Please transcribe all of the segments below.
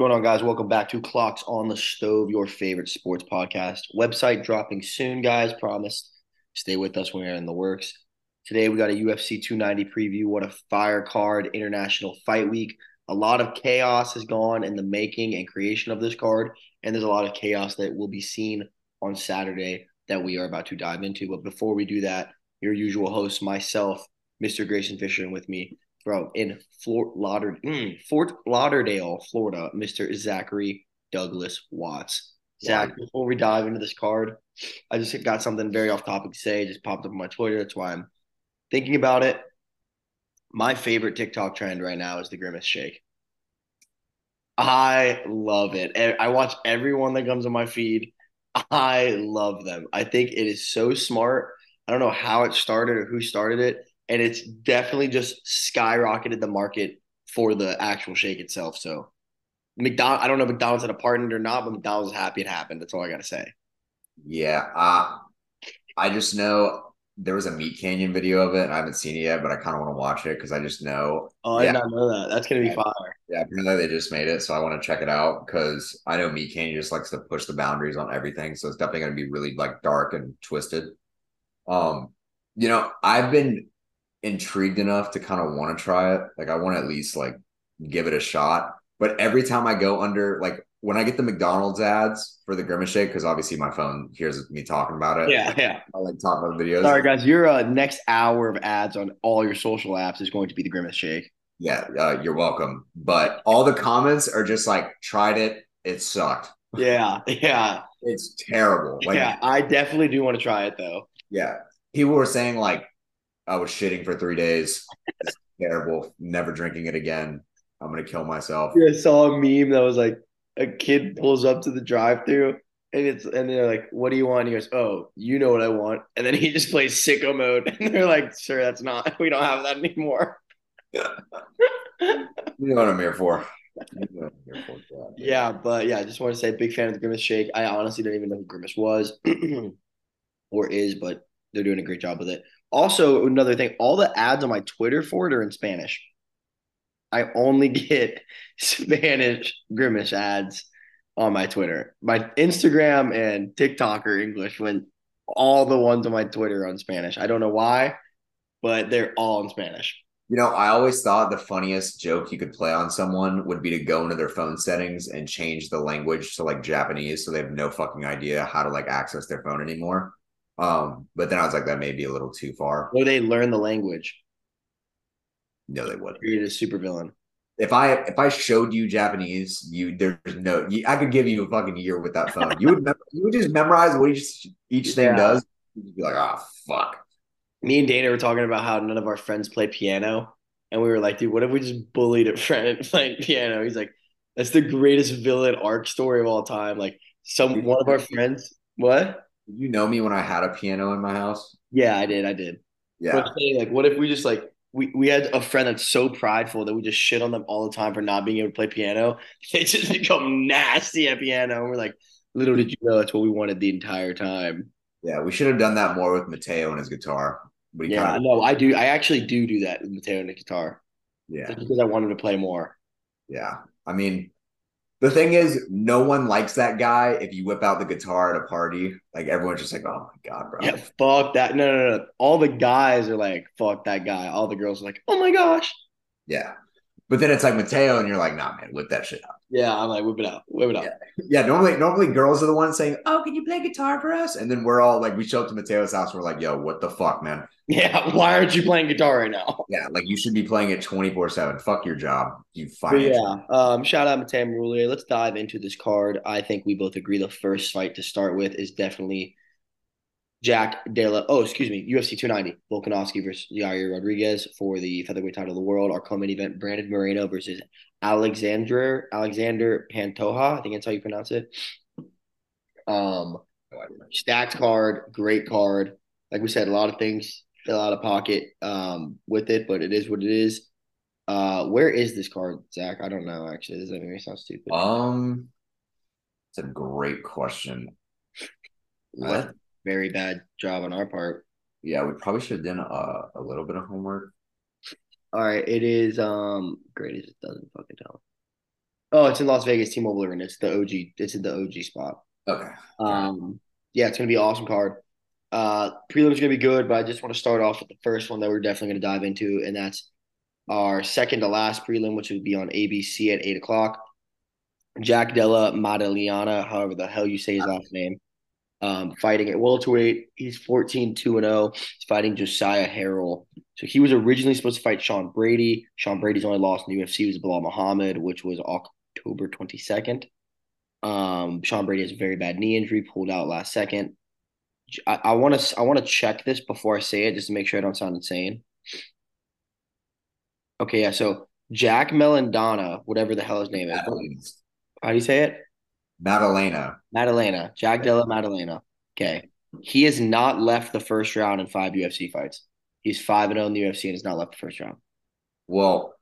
going on, guys? Welcome back to Clocks on the Stove, your favorite sports podcast. Website dropping soon, guys. Promise. Stay with us when we're in the works. Today we got a UFC 290 preview. What a fire card! International Fight Week. A lot of chaos has gone in the making and creation of this card, and there's a lot of chaos that will be seen on Saturday that we are about to dive into. But before we do that, your usual host, myself, Mr. Grayson Fisher, and with me from in Fort, Lauder, mm, Fort Lauderdale, Florida, Mr. Zachary Douglas Watts. Zach, before we dive into this card, I just got something very off topic to say. It just popped up on my Twitter. That's why I'm thinking about it. My favorite TikTok trend right now is the grimace shake. I love it. I watch everyone that comes on my feed. I love them. I think it is so smart. I don't know how it started or who started it, and it's definitely just skyrocketed the market for the actual shake itself. So McDonald, I don't know if McDonald's had a part in it or not, but McDonald's happy it happened. That's all I gotta say. Yeah, uh, I just know there was a MeatCanyon video of it. and I haven't seen it yet, but I kind of want to watch it because I just know. Oh, I yeah, did not know that. That's gonna be fire. Yeah, apparently they just made it, so I want to check it out because I know MeatCanyon just likes to push the boundaries on everything. So it's definitely gonna be really like dark and twisted. Um, you know, I've been intrigued enough to kind of want to try it. Like I want to at least like give it a shot. But every time I go under like when I get the McDonald's ads for the Grimace Shake, because obviously my phone hears me talking about it. Yeah, yeah. I like talking about the videos. Sorry, guys. Your uh, next hour of ads on all your social apps is going to be the Grimace Shake. Yeah, uh, you're welcome. But all the comments are just like, tried it, it sucked. Yeah, yeah. It's terrible. Like, yeah, I definitely do want to try it though. Yeah. People were saying like I was shitting for three days. It's terrible. Never drinking it again. I'm gonna kill myself. I saw a meme that was like a kid pulls up to the drive-through and it's and they're like, "What do you want?" And he goes, "Oh, you know what I want." And then he just plays sicko mode, and they're like, "Sir, that's not. We don't have that anymore." you know what I'm here for. yeah, but yeah, I just want to say, big fan of the Grimace Shake. I honestly didn't even know who Grimace was or is, but they're doing a great job with it. Also, another thing, all the ads on my Twitter for it are in Spanish. I only get Spanish grimace ads on my Twitter. My Instagram and TikTok are English when all the ones on my Twitter are on Spanish. I don't know why, but they're all in Spanish. You know, I always thought the funniest joke you could play on someone would be to go into their phone settings and change the language to like Japanese so they have no fucking idea how to like access their phone anymore. Um, but then I was like, that may be a little too far. Or they learn the language. No, they wouldn't. Create a super villain. If I if I showed you Japanese, you there's no you, I could give you a fucking year with that phone. You would you would just memorize what each each thing yeah. does. You'd be like, oh fuck. Me and Dana were talking about how none of our friends play piano, and we were like, dude, what if we just bullied a friend playing piano? He's like, that's the greatest villain arc story of all time. Like some one of our friends, what? You know me when I had a piano in my house? Yeah, I did. I did. Yeah. But saying, like, what if we just like we, we had a friend that's so prideful that we just shit on them all the time for not being able to play piano. They just become nasty at piano. And we're like, little did you know that's what we wanted the entire time. Yeah, we should have done that more with Mateo and his guitar. But yeah, kind of- no, I do. I actually do do that with Mateo and the guitar. Yeah, just because I wanted to play more. Yeah, I mean, the thing is, no one likes that guy if you whip out the guitar at a party. Like everyone's just like, "Oh my god, bro!" Yeah, fuck that. No, no, no. All the guys are like, "Fuck that guy." All the girls are like, "Oh my gosh." Yeah, but then it's like Mateo, and you're like, "Nah, man, whip that shit out." Yeah, I'm like, whip it out, whip it out. Yeah. yeah, normally, normally girls are the ones saying, "Oh, can you play guitar for us?" And then we're all like, we show up to Mateo's house, we're like, "Yo, what the fuck, man?" Yeah, why aren't you playing guitar right now? Yeah, like you should be playing it 24 7. Fuck your job. You fight. Yeah. Um, shout out Mateo Marulier. Let's dive into this card. I think we both agree the first fight to start with is definitely Jack Della. Oh, excuse me, UFC 290. Volkanovski versus Yair Rodriguez for the featherweight title of the world. Our co-main event: Brandon Moreno versus Alexander Alexander Pantoja. I think that's how you pronounce it. Um, stacked card, great card. Like we said, a lot of things fell out of pocket um, with it, but it is what it is. Uh, where is this card, Zach? I don't know. Actually, does that make me sound stupid? Um, it's a great question. What? Very bad job on our part. Yeah, we probably should have done a, a little bit of homework. All right, it is um great as it doesn't fucking tell. Oh, it's in Las Vegas, T-Mobile Arena. It's the OG. It's in the OG spot. Okay. Um, yeah, it's gonna be an awesome card. Uh, prelim's gonna be good, but I just want to start off with the first one that we're definitely gonna dive into, and that's our second to last prelim, which will be on ABC at eight o'clock. Jack Della Maddalena, however the hell you say his last name, um, fighting at welterweight. He's 14 2 and 0. He's fighting Josiah Harrell. So he was originally supposed to fight Sean Brady. Sean Brady's only lost in the UFC was Belal Muhammad, which was October 22nd. Um, Sean Brady has a very bad knee injury, pulled out last second. I want to I want to check this before I say it just to make sure I don't sound insane. Okay, yeah. So Jack Melendana, whatever the hell his name is. How do you say it? Maddalena. Maddalena. Jack Della Maddalena. Okay. He has not left the first round in five UFC fights. He's 5 and 0 in the UFC and has not left the first round. Well,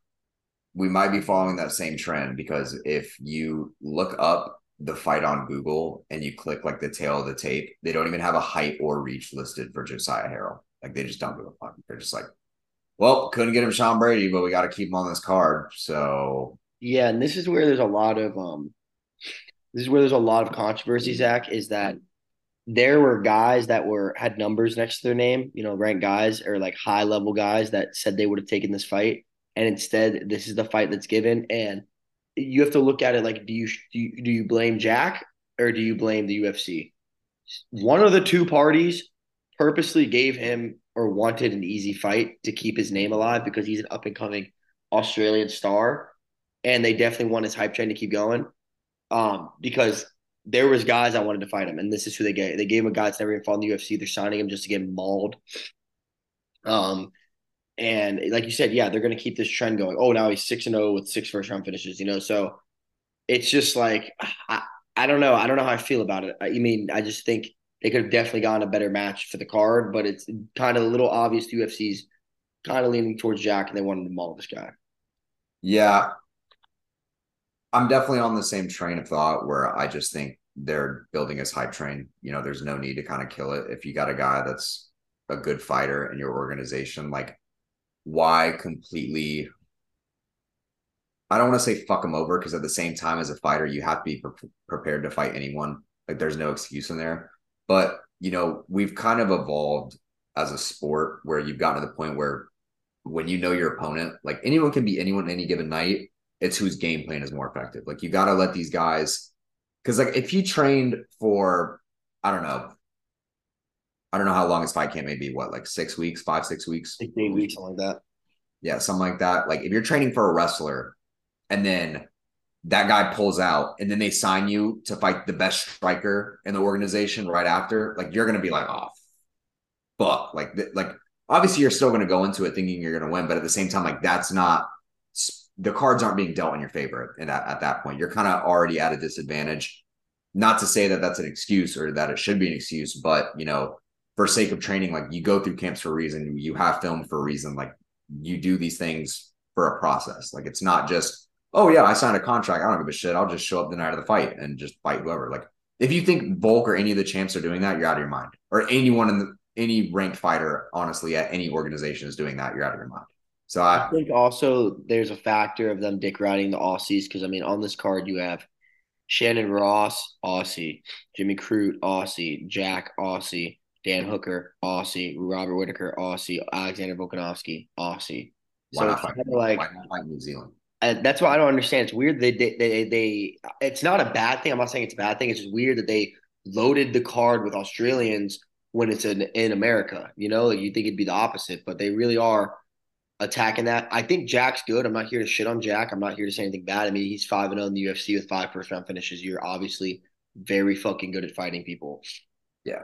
we might be following that same trend because if you look up the fight on Google and you click like the tail of the tape, they don't even have a height or reach listed for Josiah Harrell. Like they just don't give a fuck. They're just like, well, couldn't get him Sean Brady, but we got to keep him on this card. So yeah, and this is where there's a lot of um, this is where there's a lot of controversy. Zach is that there were guys that were had numbers next to their name, you know, ranked guys or like high level guys that said they would have taken this fight, and instead this is the fight that's given, and you have to look at it like, do you do you, do you blame Jack or do you blame the UFC? One of the two parties purposely gave him or wanted an easy fight to keep his name alive because he's an up and coming Australian star, and they definitely want his hype train to keep going. Um, because there was guys I wanted to fight him, and this is who they gave. They gave him a guy that's never even fought in the UFC. They're signing him just to get mauled. Um, and like you said, yeah, they're going to keep this trend going. Oh, now he's six and zero oh with six first round finishes. You know, so it's just like I, I don't know. I don't know how I feel about it. I mean, I just think they could have definitely gotten a better match for the card, but it's kind of a little obvious the UFC's kind of leaning towards Jack, and they wanted to maul this guy. Yeah, I'm definitely on the same train of thought where I just think they're building this hype train. You know, there's no need to kind of kill it. If you got a guy that's a good fighter in your organization, like why completely I don't want to say fuck him over because at the same time as a fighter you have to be pre- prepared to fight anyone. Like there's no excuse in there. But, you know, we've kind of evolved as a sport where you've gotten to the point where when you know your opponent, like anyone can be anyone any given night it's whose game plan is more effective. Like you got to let these guys, because like if you trained for, I don't know, I don't know how long his fight camp may be. What like six weeks, five, six weeks, eight weeks, something like that. Yeah, something like that. Like if you're training for a wrestler, and then that guy pulls out, and then they sign you to fight the best striker in the organization right after, like you're gonna be like, oh, fuck, like like obviously you're still gonna go into it thinking you're gonna win, but at the same time, like that's not the cards aren't being dealt in your favor and at, at that point. You're kind of already at a disadvantage. Not to say that that's an excuse or that it should be an excuse but you know for sake of training like you go through camps for a reason you have film for a reason like you do these things for a process. Like it's not just oh yeah i signed a contract i don't give a shit i'll just show up the night of the fight and just fight whoever. Like if you think volk or any of the champs are doing that you're out of your mind. Or anyone in the any ranked fighter honestly at any organization is doing that you're out of your mind so I, I think also there's a factor of them dick riding the Aussies because I mean on this card you have Shannon Ross, Aussie, Jimmy Crute, Aussie, Jack, Aussie, Dan Hooker, Aussie, Robert Whitaker, Aussie, Alexander Volkanovski, Aussie. Why so not fight, like why not fight New Zealand? And that's what I don't understand. It's weird they, they they they it's not a bad thing. I'm not saying it's a bad thing. It's just weird that they loaded the card with Australians when it's in in America. You know, like you think it'd be the opposite, but they really are attacking that. I think Jack's good. I'm not here to shit on Jack. I'm not here to say anything bad. I mean, he's 5 0 in the UFC with five first round finishes. You're obviously very fucking good at fighting people. Yeah.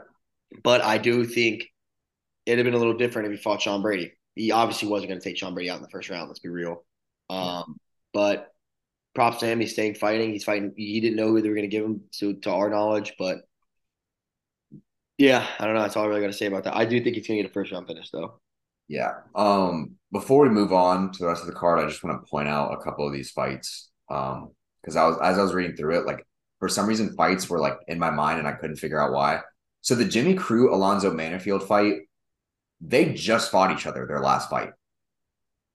But I do think it'd have been a little different if he fought Sean Brady. He obviously wasn't going to take Sean Brady out in the first round. Let's be real. Um, but props to him. He's staying fighting. He's fighting. He didn't know who they were going to give him to, to our knowledge, but yeah, I don't know. That's all I really got to say about that. I do think he's going to get a first round finish, though. Yeah. Um, before we move on to the rest of the card, I just want to point out a couple of these fights. Um, because I was as I was reading through it, like for some reason fights were like in my mind and I couldn't figure out why. So the Jimmy Crute Alonzo Menifield fight, they just fought each other their last fight.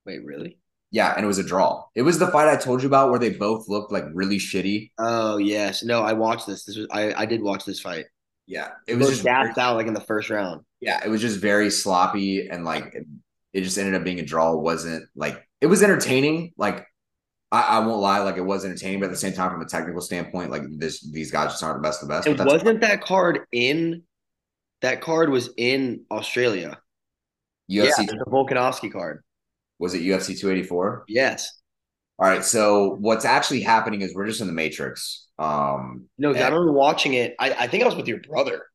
Wait, really? Yeah, and it was a draw. It was the fight I told you about where they both looked like really shitty. Oh yes, no, I watched this. This was I I did watch this fight. Yeah, it was just out like in the first round. Yeah, it was just very sloppy and like it, it just ended up being a draw. It wasn't like it was entertaining. Like I, I, won't lie, like it was entertaining, but at the same time, from a technical standpoint, like this these guys just aren't the best of the best. It wasn't that card in that card was in Australia. UFC yeah, the Volkanovski card. Was it UFC 284? Yes. All right. So what's actually happening is we're just in the Matrix. Um No, and- I remember watching it. I, I think I was with your brother.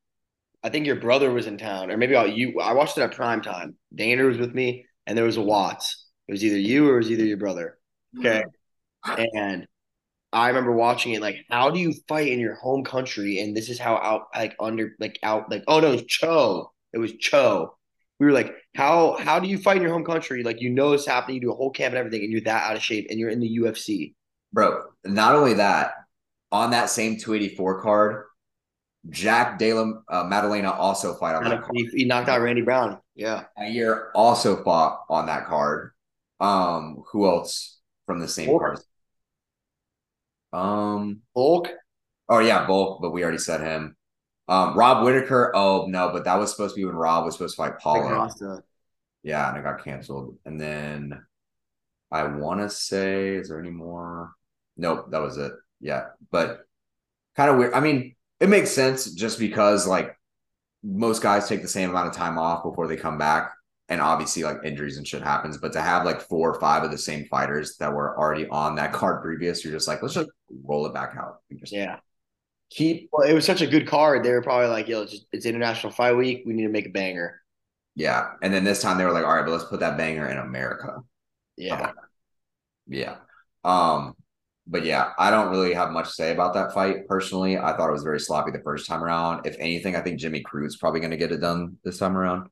I think your brother was in town, or maybe you. I watched it at prime time. Dana was with me, and there was a Watts. It was either you or it was either your brother. Okay. And I remember watching it like, how do you fight in your home country? And this is how out like under like out like oh no, it was Cho. It was Cho we were like, how how do you fight in your home country? Like you know it's happening, you do a whole camp and everything, and you're that out of shape, and you're in the UFC, bro. Not only that, on that same 284 card, Jack Della uh, Maddalena also fight on that card. He, knocked out Randy Brown. Yeah, Yair also fought on that card. Um, who else from the same card? Um, Volk. Oh yeah, Volk. but we already said him. Um, Rob Whitaker. Oh no, but that was supposed to be when Rob was supposed to fight Paulo. Yeah, and it got canceled. And then I want to say, is there any more? Nope, that was it. Yeah, but kind of weird. I mean, it makes sense just because like most guys take the same amount of time off before they come back, and obviously like injuries and shit happens. But to have like four or five of the same fighters that were already on that card previous, you're just like, let's just roll it back out. Just, yeah keep. Well, it was such a good card. They were probably like, "Yo, it's, just, it's International Fight Week. We need to make a banger." Yeah, and then this time they were like, "All right, but let's put that banger in America." Yeah, yeah. Um, but yeah, I don't really have much to say about that fight personally. I thought it was very sloppy the first time around. If anything, I think Jimmy Crute probably going to get it done this time around.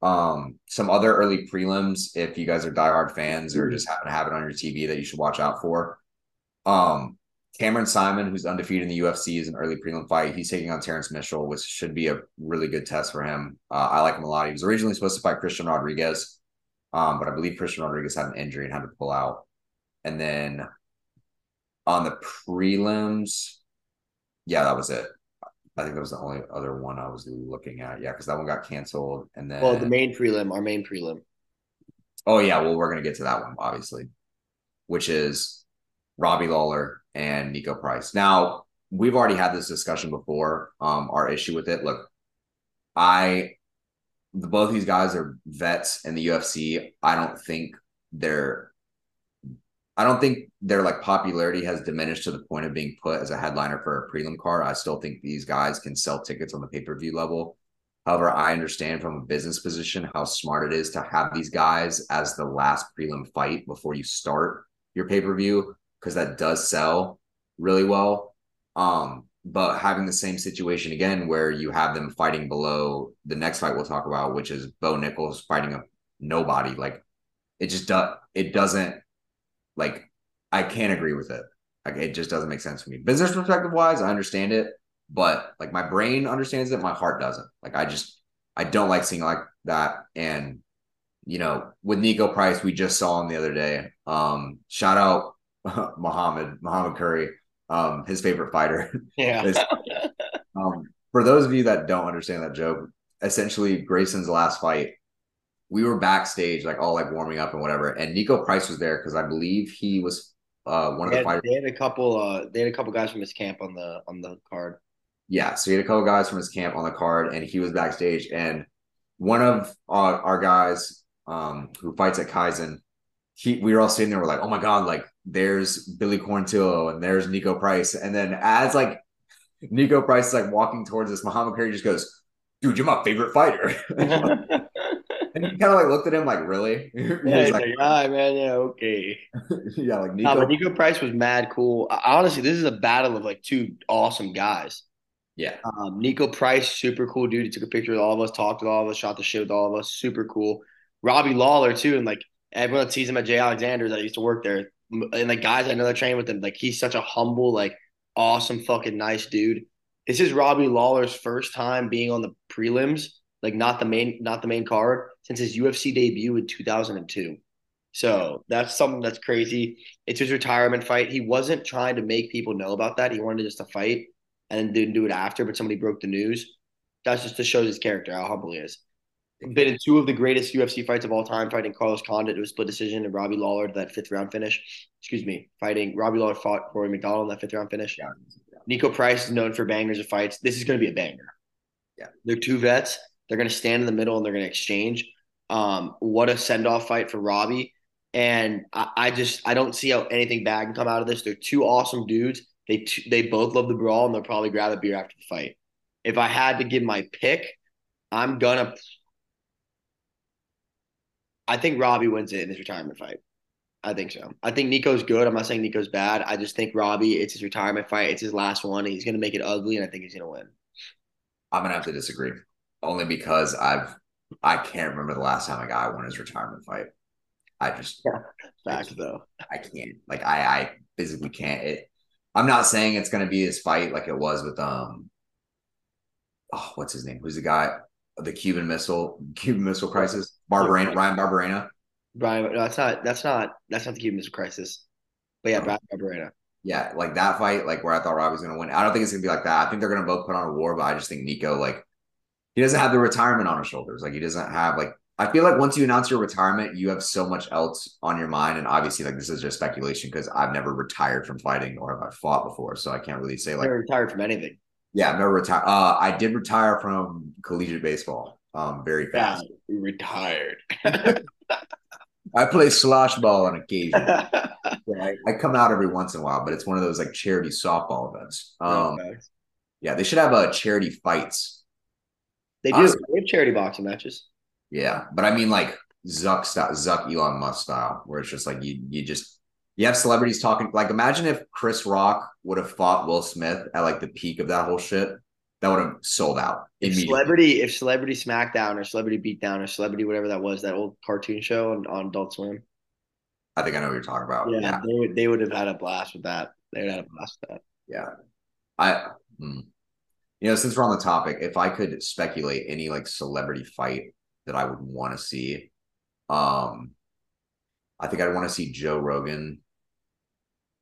Um, some other early prelims, if you guys are diehard fans or just happen to have it on your TV that you should watch out for. Um, Cameron Simon, who's undefeated in the UFC, is an early prelim fight. He's taking on Terrence Mitchell, which should be a really good test for him. Uh, I like him a lot. He was originally supposed to fight Christian Rodriguez, um, but I believe Christian Rodriguez had an injury and had to pull out. And then on the prelims, yeah, that was it. I think that was the only other one I was looking at. Yeah, because that one got canceled. And then, well, the main prelim, our main prelim. Oh yeah, well, we're gonna get to that one, obviously, which is Robbie Lawler and Niko Price. Now, we've already had this discussion before. Um, our issue with it. Look, I the, both these guys are vets in the UFC. I don't think they're I don't think their like popularity has diminished to the point of being put as a headliner for a prelim card. I still think these guys can sell tickets on the pay-per-view level. However, I understand from a business position how smart it is to have these guys as the last prelim fight before you start your pay-per-view because that does sell really well. Um, but having the same situation again where you have them fighting below the next fight we'll talk about, which is Bo Nickal fighting a nobody, like it just does it doesn't like I can't agree with it. Like it just doesn't make sense for me. Business perspective wise, I understand it, but like my brain understands it, my heart doesn't. Like I just I don't like seeing like that. And you know, with Niko Price, we just saw him the other day. Um, shout out Muhammad Muhammad Curry, um, his favorite fighter. Yeah. is, um, for those of you that don't understand that joke, essentially Grayson's last fight, we were backstage, like all like warming up and whatever, and Niko Price was there because I believe he was uh, one of the had, fighters. They had a couple. Uh, they had a couple guys from his camp on the on the card. Yeah, so he had a couple guys from his camp on the card, and he was backstage. And one of our, our guys um, who fights at Kaizen, he we were all sitting there, we're like, oh my god, like there's Billy Quarantillo and there's Niko Price. And then as like Nico Price is like walking towards us, Muhammad Curry just goes, dude, you're my favorite fighter. and he kind of like looked at him like, really? yeah, he's like, like, man, yeah, okay. yeah, like Niko. Nah, but Niko Price was mad cool. Honestly, this is a battle of like two awesome guys. Yeah. Um, Niko Price, super cool dude. He took a picture with all of us, talked with all of us, shot the shit with all of us. Super cool. Robbie Lawler, too. And like everyone that sees him at Jay Alexander's that used to work there and like guys I know that train with him, like he's such a humble, like awesome, fucking nice dude. This is Robbie Lawler's first time being on the prelims, like not the main, not the main card since his UFC debut in 2002. So that's something that's crazy. It's his retirement fight. He wasn't trying to make people know about that. He wanted just to fight and didn't do it after, but somebody broke the news. That's just to show his character, how humble he is. Been in two of the greatest UFC fights of all time, fighting Carlos Condit to a split decision and Robbie Lawler that fifth round finish. Excuse me, fighting Robbie Lawler fought Rory MacDonald in that fifth round finish. Yeah. Niko Price is known for bangers of fights. This is going to be a banger. Yeah. They're two vets. They're going to stand in the middle and they're going to exchange. Um, what a send off fight for Robbie. And I, I, just I don't see how anything bad can come out of this. They're two awesome dudes. They they both love the brawl and they'll probably grab a beer after the fight. If I had to give my pick, I'm gonna. I think Robbie wins it in his retirement fight. I think so. I think Niko's good. I'm not saying Niko's bad. I just think Robbie, it's his retirement fight. It's his last one. He's gonna make it ugly, and I think he's gonna win. I'm gonna have to disagree, only because I've I can't remember the last time a guy won his retirement fight. I just fact though. I can't. Like I I physically can't. It I'm not saying it's gonna be his fight like it was with um oh what's his name? Who's the guy? The Cuban Missile Cuban Missile Crisis? Barberena, Ryan Barberena. Brian, no, that's not that's not that's not the Cuban Missile Crisis. But yeah, Bryan Barberena. Yeah, like that fight, like where I thought Robbie was gonna win. I don't think it's gonna be like that. I think they're gonna both put on a war, but I just think Niko like, he doesn't have the retirement on his shoulders. Like he doesn't have like I feel like once you announce your retirement, you have so much else on your mind. And obviously, like this is just speculation because I've never retired from fighting or have I fought before. So I can't really say like never retired from anything. Yeah, I've never retired. Uh, I did retire from collegiate baseball. Um, very fast. Yeah, retired. I play slosh ball on occasion. I, I, come out every once in a while, but it's one of those like charity softball events. Um, okay. Yeah, they should have a uh, charity fights. They do. Honestly, they have charity boxing matches. Yeah, but I mean like Zuck style, Zuck Elon Musk style, where it's just like you you just you have celebrities talking. Like imagine if Chris Rock would have fought Will Smith at like the peak of that whole shit. That would have sold out. If celebrity, if Celebrity SmackDown or Celebrity Beatdown or Celebrity whatever that was, that old cartoon show on, on Adult Swim. I think I know what you're talking about. Yeah, yeah. they would they would have had a blast with that. They would have had a blast with that. Yeah, I. Hmm. You know, since we're on the topic, if I could speculate any like celebrity fight that I would want to see. Um, I think I'd want to see Joe Rogan.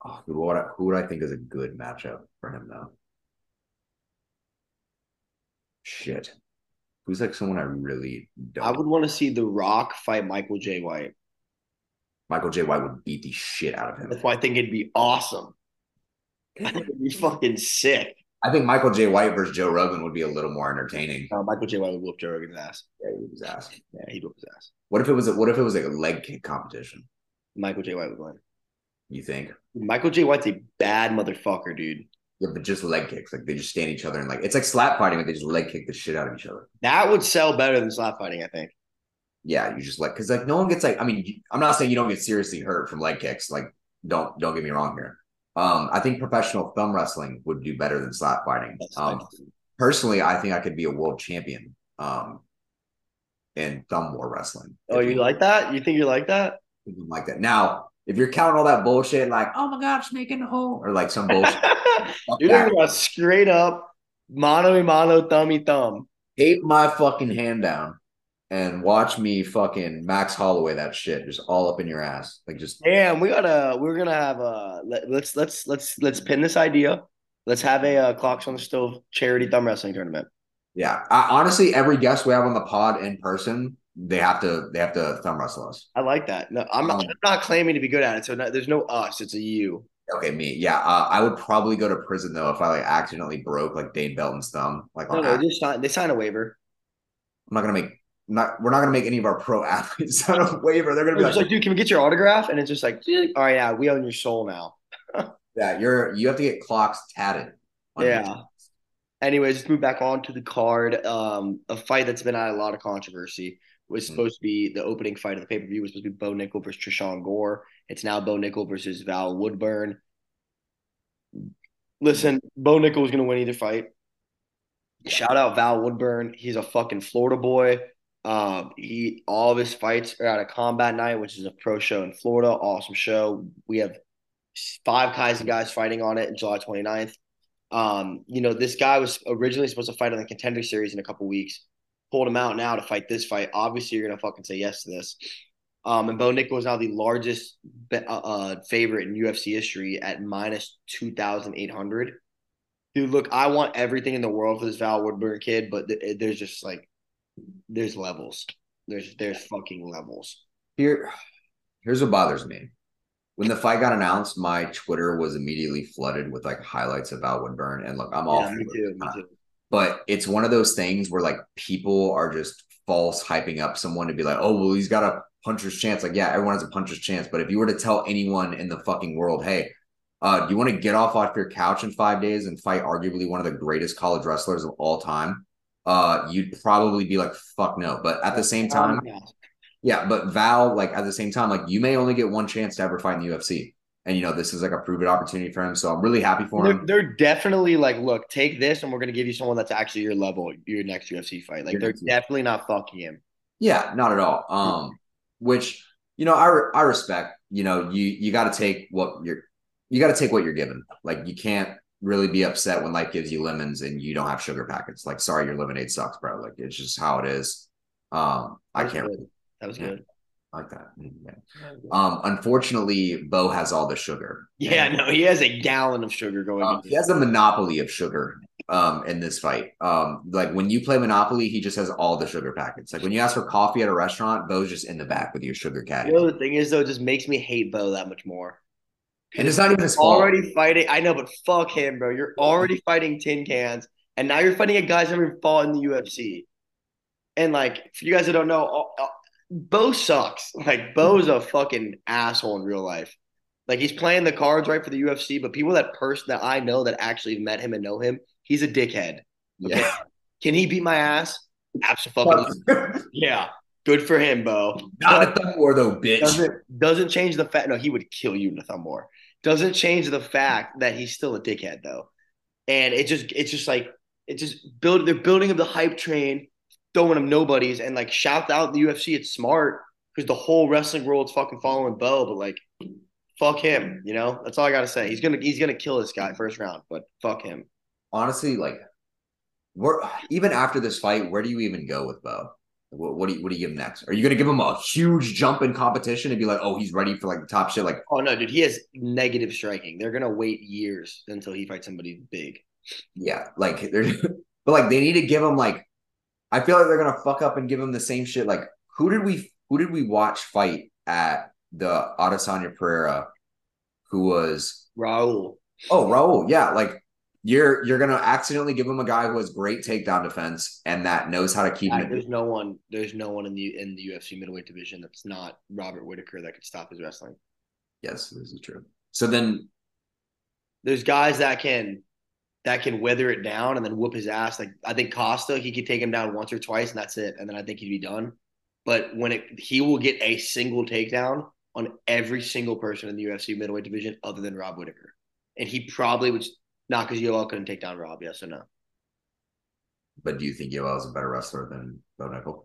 Oh, who would I, who would I think is a good matchup for him though? Shit, who's like someone I really don't. I would want to see The Rock fight Michael Jai White. Michael Jai White would beat the shit out of him. That's why I think it'd be awesome. I think it'd be fucking sick. I think Michael Jai White versus Joe Rogan would be a little more entertaining. Uh, Michael Jai White would whoop Joe Rogan's ass. Yeah, he whoop his ass. Yeah, he'd whoop his ass. What if it was a, what if it was like a leg kick competition? Michael Jai White would win. You think? Michael Jai White's a bad motherfucker, dude. Yeah, but just leg kicks. Like they just stand each other and like it's like slap fighting, but they just leg kick the shit out of each other. That would sell better than slap fighting, I think. Yeah, you just like because like no one gets like I mean I'm not saying you don't get seriously hurt from leg kicks. Like don't don't get me wrong here. Um, I think professional thumb wrestling would do better than slap fighting. Um, personally, I think I could be a world champion um, in thumb war wrestling. Oh, you like that? You think you like that? Like that. Now, if you're counting all that bullshit, like, oh my god, making a hole, or like some bullshit, you're talking about straight up mano a mano, thummy thumb. Tape my fucking hand down and watch me fucking Max Holloway that shit just all up in your ass. Like just damn, we gotta we're gonna have a let, us let's let's let's pin this idea. Let's have a uh, clocks on the stove charity thumb wrestling tournament. Yeah, I, honestly, every guest we have on the pod in person, they have to they have to thumb wrestle us. I like that. No, I'm not, um, I'm not claiming to be good at it. So no, there's no us. It's a you. Okay, me. Yeah, uh, I would probably go to prison though if I like accidentally broke like Dane Belton's thumb. Like no, no, they sign they sign a waiver. I'm not gonna make not we're not gonna make any of our pro athletes sign a waiver. They're gonna be like, like, dude, can we get your autograph? And it's just like, all right, yeah, we own your soul now. yeah, you're you have to get clocks tatted. Yeah. Anyways, let's move back on to the card. Um, a fight that's been at a lot of controversy was mm. supposed to be the opening fight of the pay per view was supposed to be Bo Nickal versus Tresean Gore. It's now Bo Nickal versus Val Woodburn. Listen, Bo Nickal was going to win either fight. Shout out Val Woodburn. He's a fucking Florida boy. Um, he all of his fights are at a combat night, which is a pro show in Florida. Awesome show. We have five Kaizen guys fighting on it in July 29th. Um, you know, this guy was originally supposed to fight on the contender series in a couple weeks. Pulled him out now to fight this fight. Obviously, you're gonna fucking say yes to this. Um, and Bo Nickal is now the largest uh, uh, favorite in UFC history at minus two thousand eight hundred. Dude, look, I want everything in the world for this Val Woodburn kid, but th- there's just like there's levels. There's there's fucking levels. Here, here's what bothers me. When the fight got announced, my Twitter was immediately flooded with like highlights of Val Woodburn. And look, I'm all yeah, me too, me too. But it's one of those things where like people are just false hyping up someone to be like, oh, well, he's got a puncher's chance. Like, yeah, everyone has a puncher's chance. But if you were to tell anyone in the fucking world, hey, uh, do you want to get off off your couch in five days and fight arguably one of the greatest college wrestlers of all time? Uh, you'd probably be like, fuck no. But at the same time, yeah, but Val, like at the same time, like you may only get one chance to ever fight in the UFC. And you know, this is like a proven opportunity for him. So I'm really happy for him. They're, they're definitely like, look, take this and we're gonna give you someone that's actually your level, your next UFC fight. Like they're definitely not fucking him. Yeah, not at all. Um, which you know, I I respect. You know, you you got to take what you're you got to take what you're given. Like you can't really be upset when life gives you lemons and you don't have sugar packets. Like, sorry, your lemonade sucks, bro. Like it's just how it is. Um, I can't. Good. That was good. like that. Yeah. Um, unfortunately, Bo has all the sugar. Yeah, no, he has a gallon of sugar going. Um, he has a monopoly of sugar um in this fight. Um, like when you play Monopoly, he just has all the sugar packets. Like when you ask for coffee at a restaurant, Bo's just in the back with your sugar caddy. You know, the thing is though, it just makes me hate Bo that much more. And it's not even his already fighting. I know, but fuck him, bro. You're already fighting tin cans, and now you're fighting a guy's never fought in the UFC. And like, for you guys that don't know, uh, uh, Bo sucks. Like Bo's a fucking asshole in real life. Like he's playing the cards right for the UFC, but people that person that I know that actually met him and know him, he's a dickhead. Okay? Yeah. Can he beat my ass? Absolutely. yeah. Good for him, Bo. Not a thumb war though, bitch. Doesn't doesn't change the fact. No, he would kill you in a thumb war. Doesn't change the fact that he's still a dickhead though. And it just it's just like it just build they're building up the hype train throwing them nobodies and like shout out the UFC. It's smart because the whole wrestling world's fucking following Bo, but like fuck him, you know? That's all I gotta say. He's gonna he's gonna kill this guy first round, but fuck him. Honestly, like where even after this fight, where do you even go with Bo? What, what, do you what do you give him next? Are you gonna give him a huge jump in competition and be like, oh, he's ready for like the top shit? Like, oh no, dude, he has negative striking. They're gonna wait years until he fights somebody big. Yeah, like they're, but like they need to give him like I feel like they're gonna fuck up and give him the same shit. Like, who did we who did we watch fight at the Adesanya Pereira, who was Raul? Oh, Raul, yeah. Like you're you're gonna accidentally give him a guy who has great takedown defense and that knows how to keep. Yeah, there's no one. There's no one in the in the UFC middleweight division that's not Robert Whitaker that could stop his wrestling. Yes, this is true. So then, there's guys that can that can weather it down and then whoop his ass. Like I think Costa, he could take him down once or twice and that's it. And then I think he'd be done. But when it he will get a single takedown on every single person in the UFC middleweight division other than Rob Whitaker. And he probably would not because Yoel couldn't take down Rob, yes or no. But do you think Yoel is a better wrestler than Bo Nickal?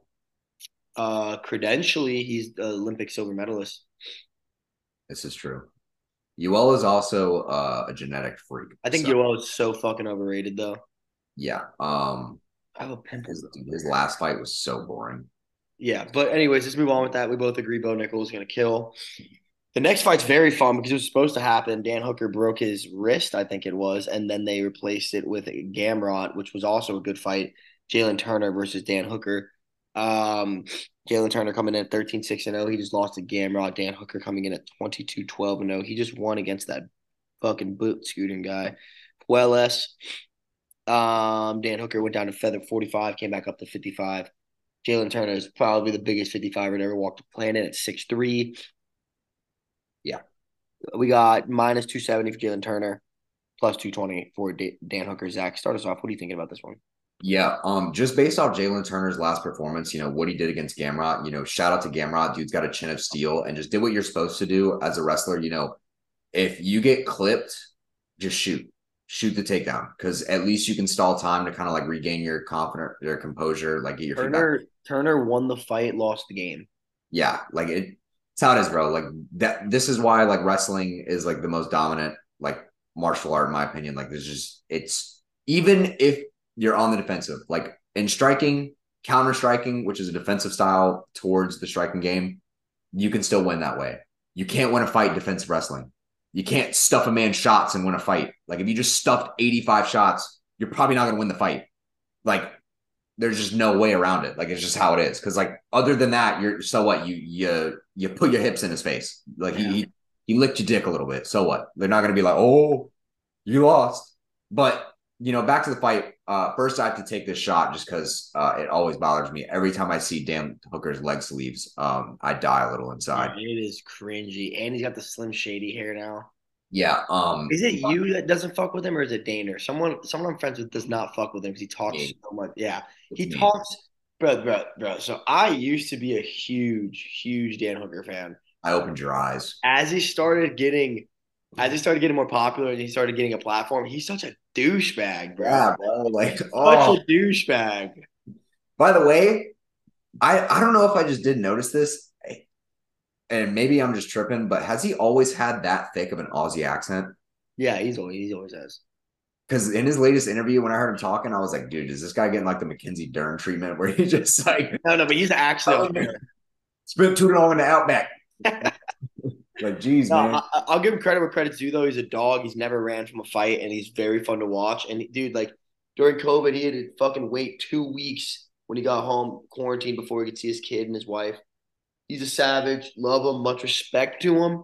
Uh credentially, he's the Olympic silver medalist. This is true. Yoel is also uh, a genetic freak. I think so. Yoel is so fucking overrated, though. Yeah. Um, I have a pimple. His, his last fight was so boring. Yeah, but anyways, let's move on with that. We both agree Bo Nickal is going to kill. The next fight's very fun because it was supposed to happen. Dan Hooker broke his wrist, I think it was, and then they replaced it with Gamrot, which was also a good fight. Jalen Turner versus Dan Hooker. Um, Jalen Turner coming in at 13 6 0. He just lost to Gamrot. Dan Hooker coming in at 22 12 0. He just won against that fucking boot scooting guy. Puelles. Um, Dan Hooker went down to feather 45, came back up to 55. Jalen Turner is probably the biggest 55 that ever walked the planet at 6'3. Yeah. We got minus 270 for Jalen Turner, plus 220 for Dan Hooker. Zach, start us off. What are you thinking about this one? Yeah, um, just based off Jalen Turner's last performance, you know, what he did against Gamrot, you know, shout out to Gamrot. Dude's got a chin of steel and just did what you're supposed to do as a wrestler. You know, if you get clipped, just shoot. Shoot the takedown because at least you can stall time to kind of like regain your confidence, your composure, like get your Turner. Feedback. Turner won the fight, lost the game. Yeah, like it. It's how it is, bro. Like that. This is why like wrestling is like the most dominant like martial art in my opinion. Like there's just it's even if you're on the defensive. Like in striking, counter striking, which is a defensive style towards the striking game, you can still win that way. You can't win a fight defensive wrestling. You can't stuff a man shots and win a fight. Like if you just stuffed 85 shots, you're probably not going to win the fight. Like there's just no way around it. Like it's just how it is. Because like other than that, you're so what you you you put your hips in his face. Like yeah. he he licked your dick a little bit. So what? They're not going to be like, oh, you lost. But you know, back to the fight. Uh, first, I have to take this shot just because uh, it always bothers me. Every time I see Dan Hooker's leg sleeves, um, I die a little inside. It is cringy, and he's got the slim shady hair now. Yeah. Um, is it you that doesn't fuck with him, or is it Dana? Someone, someone I'm friends with does not fuck with him because he talks me. so much. Yeah, he me. talks, bro, bro, bro. So I used to be a huge, huge Dan Hooker fan. I opened your eyes as he started getting as he started getting more popular and he started getting a platform, he's such a douchebag, bro. Yeah, bro. Like such oh. a douchebag. By the way, I I don't know if I just didn't notice this, and maybe I'm just tripping, but has he always had that thick of an Aussie accent? Yeah, he's always he always has. Because in his latest interview, when I heard him talking, I was like, dude, is this guy getting like the Mackenzie Dern treatment where he just like No, no, but he's actually oh, spent too long in the outback. Like, geez, no, man. I, will give him credit where credit's due, though. He's a dog. He's never ran from a fight, and he's very fun to watch. And dude, like during COVID, he had to fucking wait two weeks when he got home, quarantine before he could see his kid and his wife. He's a savage. Love him. Much respect to him.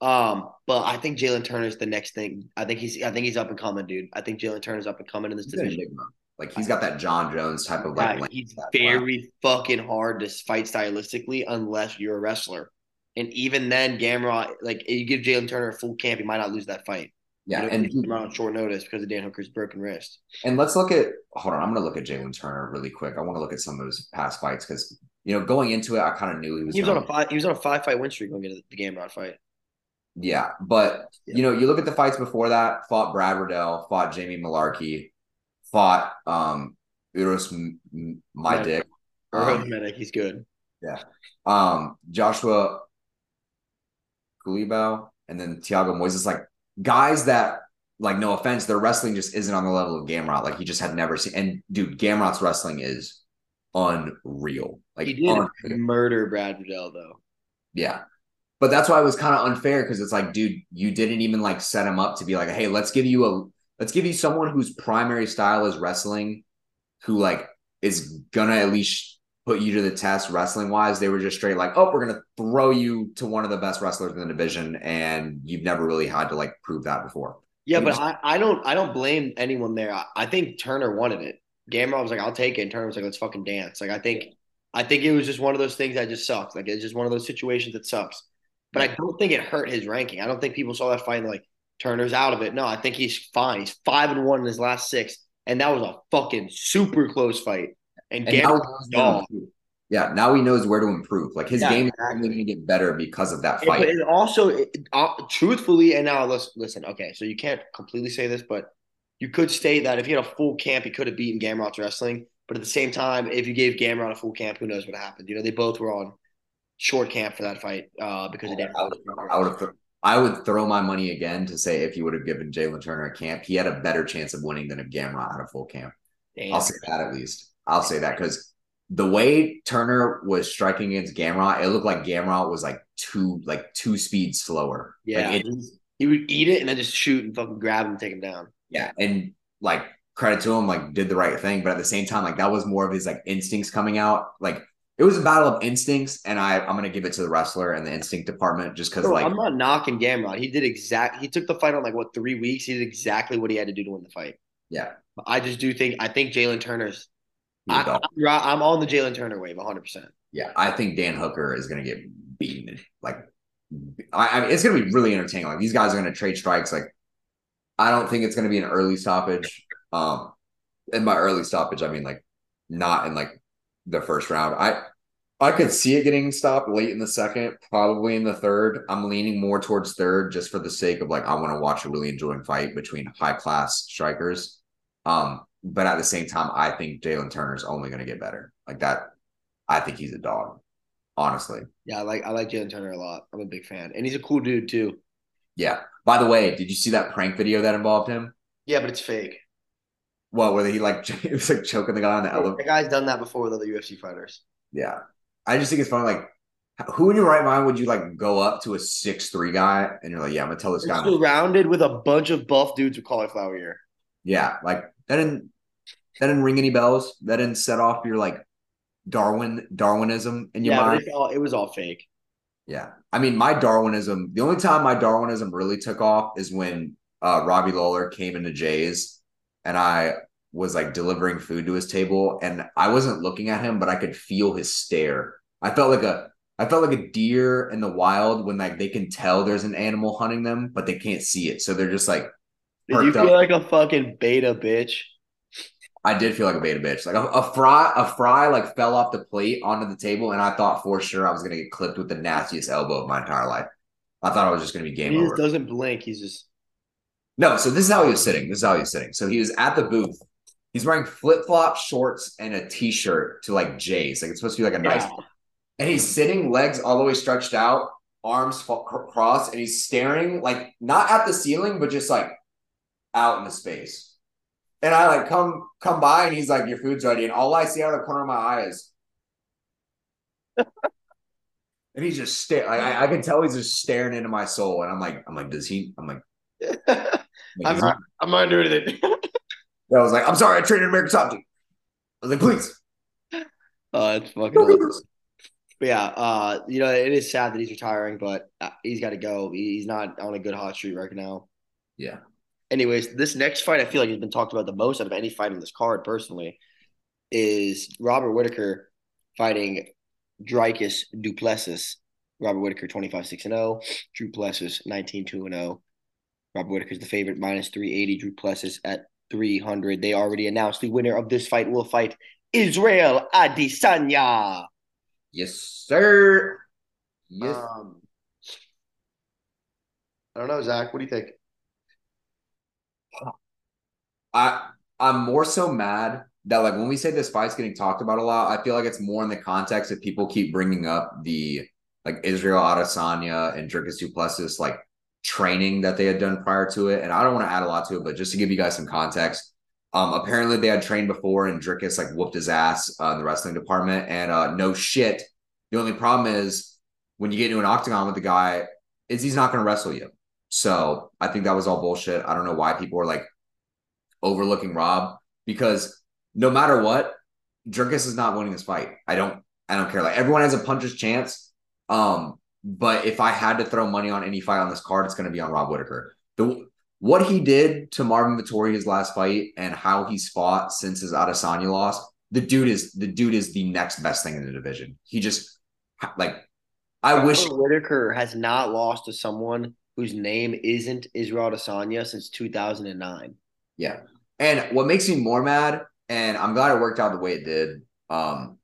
Um, but I think Jalen Turner's the next thing. I think he's I think he's up and coming, dude. I think Jalen Turner's up and coming in this he's division. Like he's got that Jon Jones type of like. Yeah, he's very fucking hard to fight stylistically unless you're a wrestler. And even then, Gamrot, like you give Jalen Turner a full camp, he might not lose that fight. Yeah, you know, and on short notice because of Dan Hooker's broken wrist. And let's look at hold on, I'm gonna look at Jalen Turner really quick. I want to look at some of his past fights because you know going into it, I kind of knew he was. He was on a five. He was on a five fight win streak going into the Gamrot fight. Yeah, but yeah. you know, you look at the fights before that. Fought Brad Riddell, fought Jamie Mullarkey, fought um Uros my dick. Um, Medic, he's good. Yeah. Um, Joshua Culibao, and then Thiago Moises, like guys that, like, no offense, their wrestling just isn't on the level of Gamrot. Like, he just had never seen. And dude, Gamrot's wrestling is unreal. Like, he did unreal. murder Brad Riddell, though. Yeah. But that's why it was kind of unfair because it's like, dude, you didn't even like set him up to be like, hey, let's give you a let's give you someone whose primary style is wrestling, who like is gonna at least put you to the test wrestling wise. They were just straight like, oh, we're gonna throw you to one of the best wrestlers in the division, and you've never really had to like prove that before. Yeah, but I, I don't I don't blame anyone there. I, I think Turner wanted it. Gamrot was like, I'll take it. And Turner was like, let's fucking dance. Like I think I think it was just one of those things that just sucks. Like it's just one of those situations that sucks. But I don't think it hurt his ranking. I don't think people saw that fight and like Turner's out of it. No, I think he's fine. He's five and one in his last six, and that was a fucking super close fight. And, and. Yeah, now he knows where to improve. Like his yeah, game exactly. is only going to get better because of that fight. But also, it, uh, truthfully, and now let's listen. Okay, so you can't completely say this, but you could state that if he had a full camp, he could have beaten Gamrot's wrestling. But at the same time, if you gave Gamrot a full camp, who knows what happened? You know, they both were on short camp for that fight uh, because of. I would, I would, I would throw my money again to say if he would have given Jalen Turner a camp, he had a better chance of winning than if Gamrot had a full camp. Damn. I'll say that at least. I'll say that because the way Turner was striking against Gamrot, it looked like Gamrot was like two like two speeds slower. Yeah, like it, he would eat it and then just shoot and fucking grab him and take him down. Yeah, and like credit to him, like did the right thing, but at the same time, like that was more of his like instincts coming out. Like it was a battle of instincts, and I I'm gonna give it to the wrestler and the instinct department just because like I'm not knocking Gamrot. He did exact. He took the fight on like what three weeks. He did exactly what he had to do to win the fight. Yeah, I just do think I think Jalen Turner's I, am on the Jalen Turner wave 100%. Yeah, I think Dan Hooker is going to get beaten. Like, I, I mean, it's going to be really entertaining. Like, these guys are going to trade strikes. Like, I don't think it's going to be an early stoppage. Um, in my early stoppage, I mean, like, not in like the first round. I I could see it getting stopped late in the second, probably in the third. I'm leaning more towards third just for the sake of like I want to watch a really enjoying fight between high class strikers. Um, but at the same time, I think Jalen Turner is only going to get better. Like that, I think he's a dog. Honestly. Yeah, I like I like Jalen Turner a lot. I'm a big fan, and he's a cool dude too. Yeah. By the way, did you see that prank video that involved him? Yeah, but it's fake. Well, whether he like it was like choking the guy on the elevator. The guy's done that before with other UFC fighters. Yeah, I just think it's funny. Like, who in your right mind would you like go up to a six three guy and you're like, yeah, I'm gonna tell this guy. Surrounded with a bunch of buff dudes with cauliflower ear. Yeah, like that didn't that didn't ring any bells. That didn't set off your like Darwin Darwinism in your yeah, mind. It, all, it was all fake. Yeah, I mean, my Darwinism. The only time my Darwinism really took off is when uh, Robbie Lawler came into Jay's, and I was like delivering food to his table, and I wasn't looking at him, but I could feel his stare. I felt like a I felt like a deer in the wild when like they can tell there's an animal hunting them, but they can't see it, so they're just like. Did you feel up. like a fucking beta bitch? I did feel like a beta bitch. Like a, a, fry, a fry like fell off the plate onto the table, and I thought for sure I was gonna get clipped with the nastiest elbow of my entire life. I thought I was just gonna be game he over. He doesn't blink. He's just no. So this is how he was sitting. This is how he was sitting. So he was at the booth. He's wearing flip flop shorts and a t shirt to like Jay's. Like it's supposed to be like a nice. And he's sitting, legs all the way stretched out, arms crossed, and he's staring like not at the ceiling, but just like out in the space. And I like come come by and he's like, Your food's ready. And all I see out of the corner of my eye is and he's just staring. I, I can tell he's just staring into my soul. And I'm like, I'm like, does he? I'm like, I'm, not, I'm not doing anything. I was like, I'm sorry, I traded American Team. I was like, please. Oh, it's fucking But yeah, uh, you know, it is sad that he's retiring, but uh, he's got to go. He's not on a good hot streak right now. Yeah anyways, this next fight I feel like has been talked about the most out of any fight in this card, personally, is Robert Whitaker fighting Dricus Du Plessis. Robert Whitaker 25 6 0, Du Plessis 19 2 0. Robert Whitaker is the favorite, minus 380. Du Plessis at 300. They already announced the winner of this fight will fight Israel Adesanya. Yes, sir. Yes. Um, I don't know, Zach. What do you think? I I'm more so mad that like when we say this fight's getting talked about a lot, I feel like it's more in the context that people keep bringing up the like Israel Adesanya and Dricus Du Plessis like training that they had done prior to it. And I don't want to add a lot to it, but just to give you guys some context, um, apparently they had trained before and Dricus like whooped his ass uh, in the wrestling department. And uh, no shit, the only problem is when you get into an octagon with the guy, is he's not going to wrestle you. So I think that was all bullshit. I don't know why people are like overlooking Rob because no matter what, Dricus is not winning this fight. I don't I don't care. Like everyone has a puncher's chance. Um, but if I had to throw money on any fight on this card, it's going to be on Rob Whitaker. The what he did to Marvin Vettori his last fight and how he's fought since his Adesanya loss, the dude is the dude is the next best thing in the division. He just like I wish Whitaker has not lost to someone whose name isn't Israel Adesanya since 2009. Yeah. And what makes me more mad, and I'm glad it worked out the way it did, um,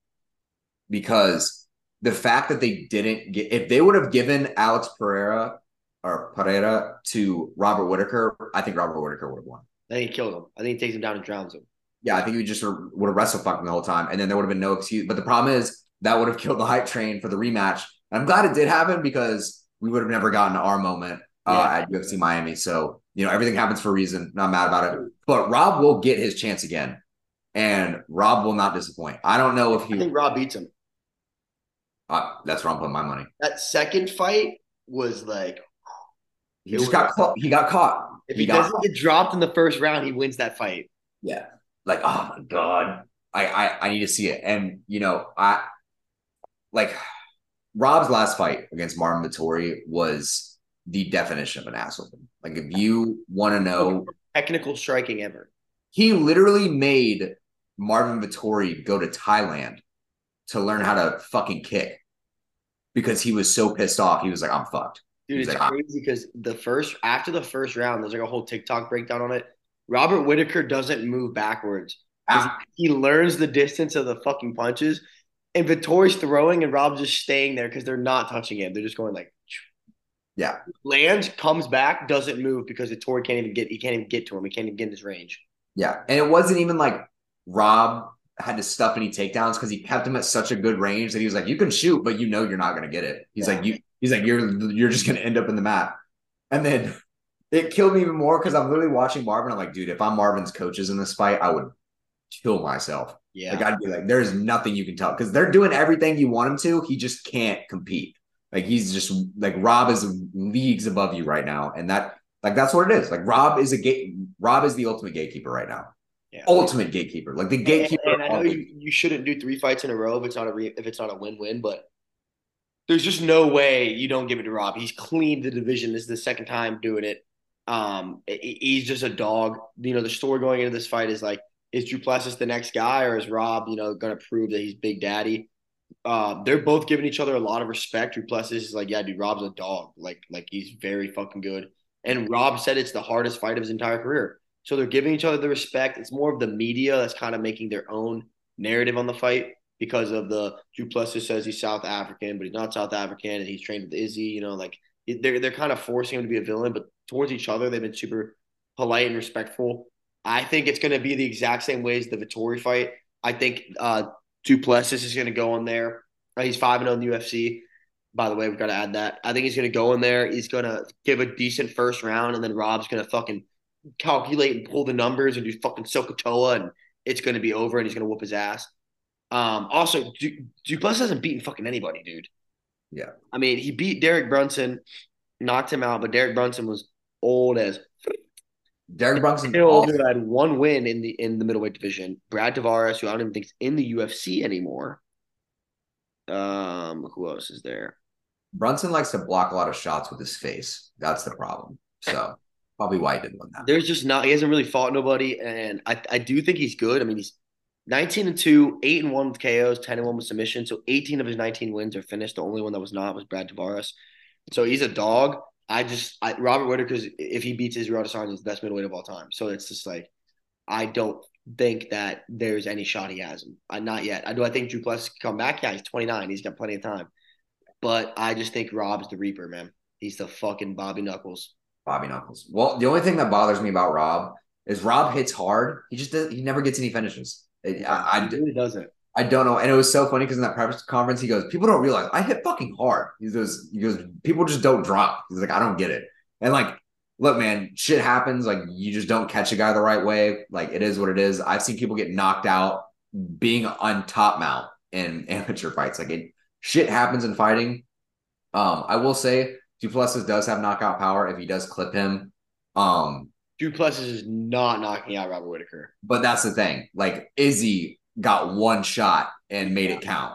because the fact that they didn't get, if they would have given Alex Pereira or Pereira to Robert Whitaker, I think Robert Whitaker would have won. I think he killed him. I think he takes him down and drowns him. Yeah, I think he just would have wrestled him the whole time, and then there would have been no excuse. But the problem is that would have killed the hype train for the rematch. And I'm glad it did happen because we would have never gotten our moment uh, yeah. at UFC Miami. So you know, everything happens for a reason. Not mad about it. But Rob will get his chance again. And Rob will not disappoint. I don't know if he I think Rob beats him. Uh, that's where I'm putting my money. That second fight was like he just was, got caught. He got caught. If he, he doesn't caught. get dropped in the first round, he wins that fight. Yeah. Like, oh my God. I, I I need to see it. And you know, I like Rob's last fight against Marvin Vettori was the definition of an ass whooping. Like if you want to know technical striking ever, he literally made Marvin Vettori go to Thailand to learn how to fucking kick because he was so pissed off. He was like, "I'm fucked." Dude, it's like, crazy because the first after the first round, there's like a whole TikTok breakdown on it. Robert Whitaker doesn't move backwards. Ah. He learns the distance of the fucking punches, and Vettori's throwing, and Rob's just staying there because they're not touching him. They're just going like yeah. Lands, comes back, doesn't move because Vettori can't even get he can't even get to him. He can't even get in his range. Yeah. And it wasn't even like Rob had to stuff any takedowns because he kept him at such a good range that he was like, you can shoot, but you know you're not gonna get it. He's yeah. like, you he's like, you're you're just gonna end up in the map. And then it killed me even more because I'm literally watching Marvin. I'm like, dude, if I'm Marvin's coaches in this fight, I would kill myself. Yeah. Like I'd be like, there's nothing you can tell because they're doing everything you want him to. He just can't compete. Like he's just like Rob is leagues above you right now, and that like that's what it is. Like Rob is a gate. Rob is the ultimate gatekeeper right now. Yeah. Ultimate gatekeeper. Like the gatekeeper. And, and I know you, you shouldn't do three fights in a row if it's not a re, if it's not a win win, but there's just no way you don't give it to Rob. He's cleaned the division. This is the second time doing it. Um, he's just a dog. You know, the story going into this fight is like, is Du Plessis the next guy, or is Rob, you know, going to prove that he's Big Daddy? Uh, they're both giving each other a lot of respect. Du Plessis is like, yeah, dude, Rob's a dog. Like, like he's very fucking good. And Rob said it's the hardest fight of his entire career. So they're giving each other the respect. It's more of the media that's kind of making their own narrative on the fight because of the Du Plessis says he's South African, but he's not South African, and he's trained with Izzy. You know, like they're they're kind of forcing him to be a villain, but towards each other, they've been super polite and respectful. I think it's going to be the exact same way as the Vettori fight. I think uh, Du Plessis is going to go in there. He's five and zero in the UFC. By the way, we've got to add that. I think he's going to go in there. He's going to give a decent first round, and then Rob's going to fucking calculate and pull the numbers and do fucking Sokotoa, and it's going to be over, and he's going to whoop his ass. Um, also, du- Duplessis hasn't beaten fucking anybody, dude. Yeah. I mean, he beat Derek Brunson, knocked him out, but Derek Brunson was old as Derek Brunson still had one win in the in the middleweight division. Brad Tavares, who I don't even think is in the UFC anymore. Um, who else is there? Brunson likes to block a lot of shots with his face. That's the problem. So probably why he didn't win that. There's just not he hasn't really fought nobody, and I I do think he's good. I mean, he's 19 and 2, 8 and 1 with KOs, 10 and 1 with submission. So 18 of his 19 wins are finished. The only one that was not was Brad Tavares. So he's a dog. I just I, Robert Whitaker's if he beats Israel Adesanya, he's the best middleweight of all time. So it's just like I don't think that there's any shot he has him. Uh, not yet. I do. I think Du Plessis can come back. Yeah, he's 29. He's got plenty of time. But I just think Rob's the Reaper, man. He's the fucking Bobby Knuckles. Bobby Knuckles. Well, the only thing that bothers me about Rob is Rob hits hard. He just does, he never gets any finishes. I, I, he really doesn't. I don't know. And it was so funny because in that press conference, he goes, People don't realize I hit fucking hard. He goes, he goes, people just don't drop. He's like, I don't get it. And like, look, man, shit happens. Like, you just don't catch a guy the right way. Like, it is what it is. I've seen people get knocked out being on top mount in amateur fights. Like it shit happens in fighting. Um, I will say Du Plessis does have knockout power if he does clip him. Um, Du Plessis is not knocking out Robert Whitaker. But that's the thing. Like Izzy got one shot and made it count.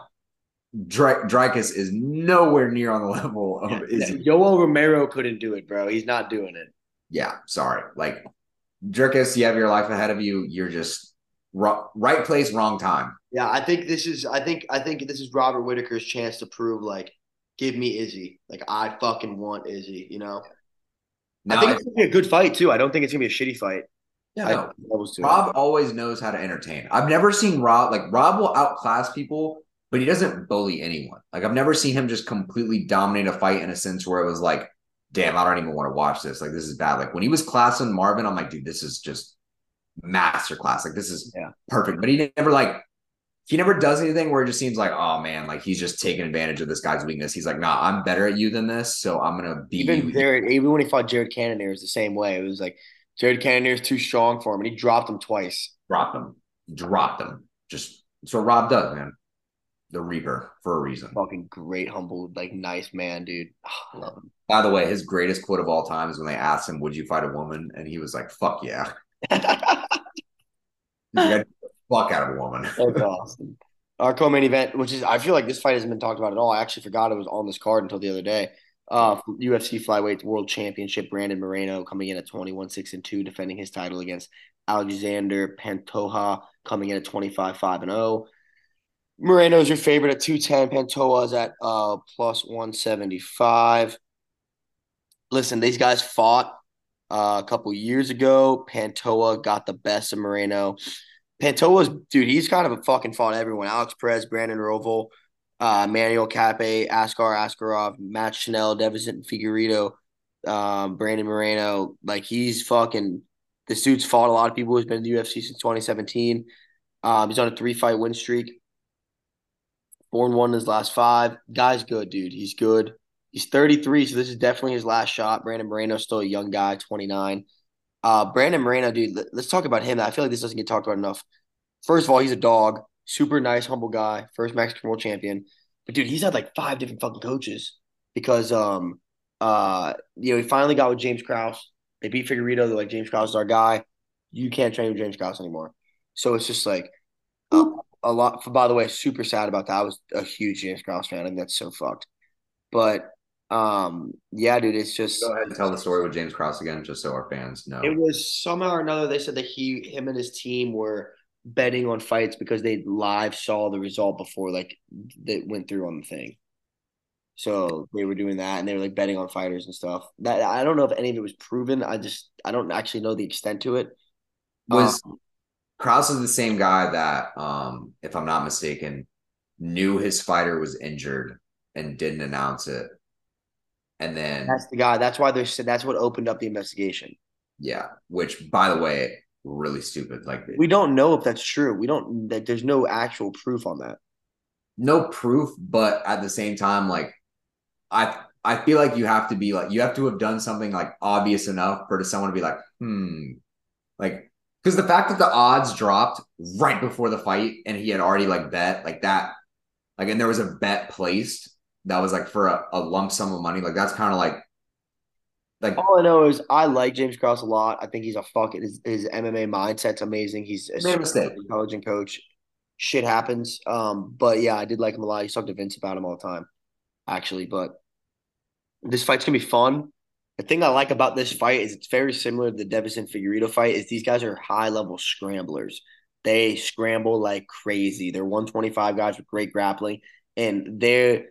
Dricus is nowhere near on the level of yeah, Izzy. Yoel Romero couldn't do it, bro. He's not doing it. Yeah, sorry. Like Dricus, you have your life ahead of you. You're just right place, wrong time. Yeah, I think this is. I think. I think this is Robert Whitaker's chance to prove, like, give me Izzy. Like, I fucking want Izzy. You know. Now, I think it's gonna be a good fight too. I don't think it's gonna be a shitty fight. Yeah, no. Rob always knows how to entertain. I've never seen Rob like Rob will outclass people, but he doesn't bully anyone. Like I've never seen him just completely dominate a fight in a sense where it was like, damn, I don't even want to watch this. Like this is bad. Like when he was classing Marvin, I'm like, dude, this is just master class. Like this is yeah. perfect. But he never like he never does anything where it just seems like, oh man, like he's just taking advantage of this guy's weakness. He's like, nah, I'm better at you than this, so I'm gonna beat even. Jared, even when he fought Jared Cannonier, it was the same way. It was like Jared Cannonier is too strong for him, and he dropped him twice. Dropped him, dropped him. Just so Rob does, man. The Reaper for a reason. Fucking great, humble, like nice man, dude. I love him. By the way, his greatest quote of all time is when they asked him, "Would you fight a woman?" and he was like, "Fuck yeah." fuck out of a woman. That's awesome. Our co-main event, which is I feel like this fight hasn't been talked about at all. I actually forgot it was on this card until the other day. Uh, UFC flyweight world championship, Brandon Moreno coming in at 21 6 and 2, defending his title against Alexander Pantoja, coming in at 25 5 and 0. Moreno is your favorite at 210. Pantoja is at uh, plus 175. Listen, these guys fought uh, a couple years ago. Pantoja got the best of Moreno. Pantoja's dude, he's kind of a fucking fought everyone. Alex Perez, Brandon Royval, uh, Manel Kape, Askar Askarov, Matt Schnell, Deiveson Figueiredo, um, Brandon Moreno. Like he's fucking this dude's fought a lot of people. He's been in the UFC since 2017. Um, he's on a three fight win streak. Four and one in his last five. Guy's good, dude. He's good. He's 33, so this is definitely his last shot. Brandon Moreno's still a young guy, 29. Uh, Brandon Moreno, dude, let, us talk about him. I feel like this doesn't get talked about enough. First of all, he's a dog. Super nice, humble guy, first Mexican world champion. But dude, he's had like five different fucking coaches because um uh you know he finally got with James Krause. They beat Figueiredo. They're like James Krause is our guy. You can't train with James Krause anymore. So it's just like a, a lot. For, by the way, super sad about that. I was a huge James Krause fan. I think that's so fucked. But um, yeah, dude, it's just go ahead and tell the story with James Krause again, just so our fans know. It was somehow or another they said that he, him, and his team were betting on fights because they live saw the result before like that went through on the thing. So they were doing that and they were like betting on fighters and stuff. That I don't know if any of it was proven. I just I don't actually know the extent to it. Was um, Krause is the same guy that, um, if I'm not mistaken, knew his fighter was injured and didn't announce it. And then that's the guy. That's why they said that's what opened up the investigation. Yeah, which by the way, really stupid. Like we don't know if that's true. We don't. That there's no actual proof on that. No proof, but at the same time, like I I feel like you have to be like you have to have done something like obvious enough for someone to be like, hmm, like because the fact that the odds dropped right before the fight and he had already like bet like that, like and there was a bet placed that was like for a, a lump sum of money. Like that's kind of like like all I know is I like James Krause a lot. I think he's a fucking his, his MMA mindset's amazing. He's a mistake. intelligent coach. Shit happens. Um, but yeah, I did like him a lot. He talked to Vince about him all the time, actually. But this fight's gonna be fun. The thing I like about this fight is it's very similar to the Deiveson Figueiredo fight. Is these guys are high level scramblers. They scramble like crazy. They're 125 guys with great grappling, and they're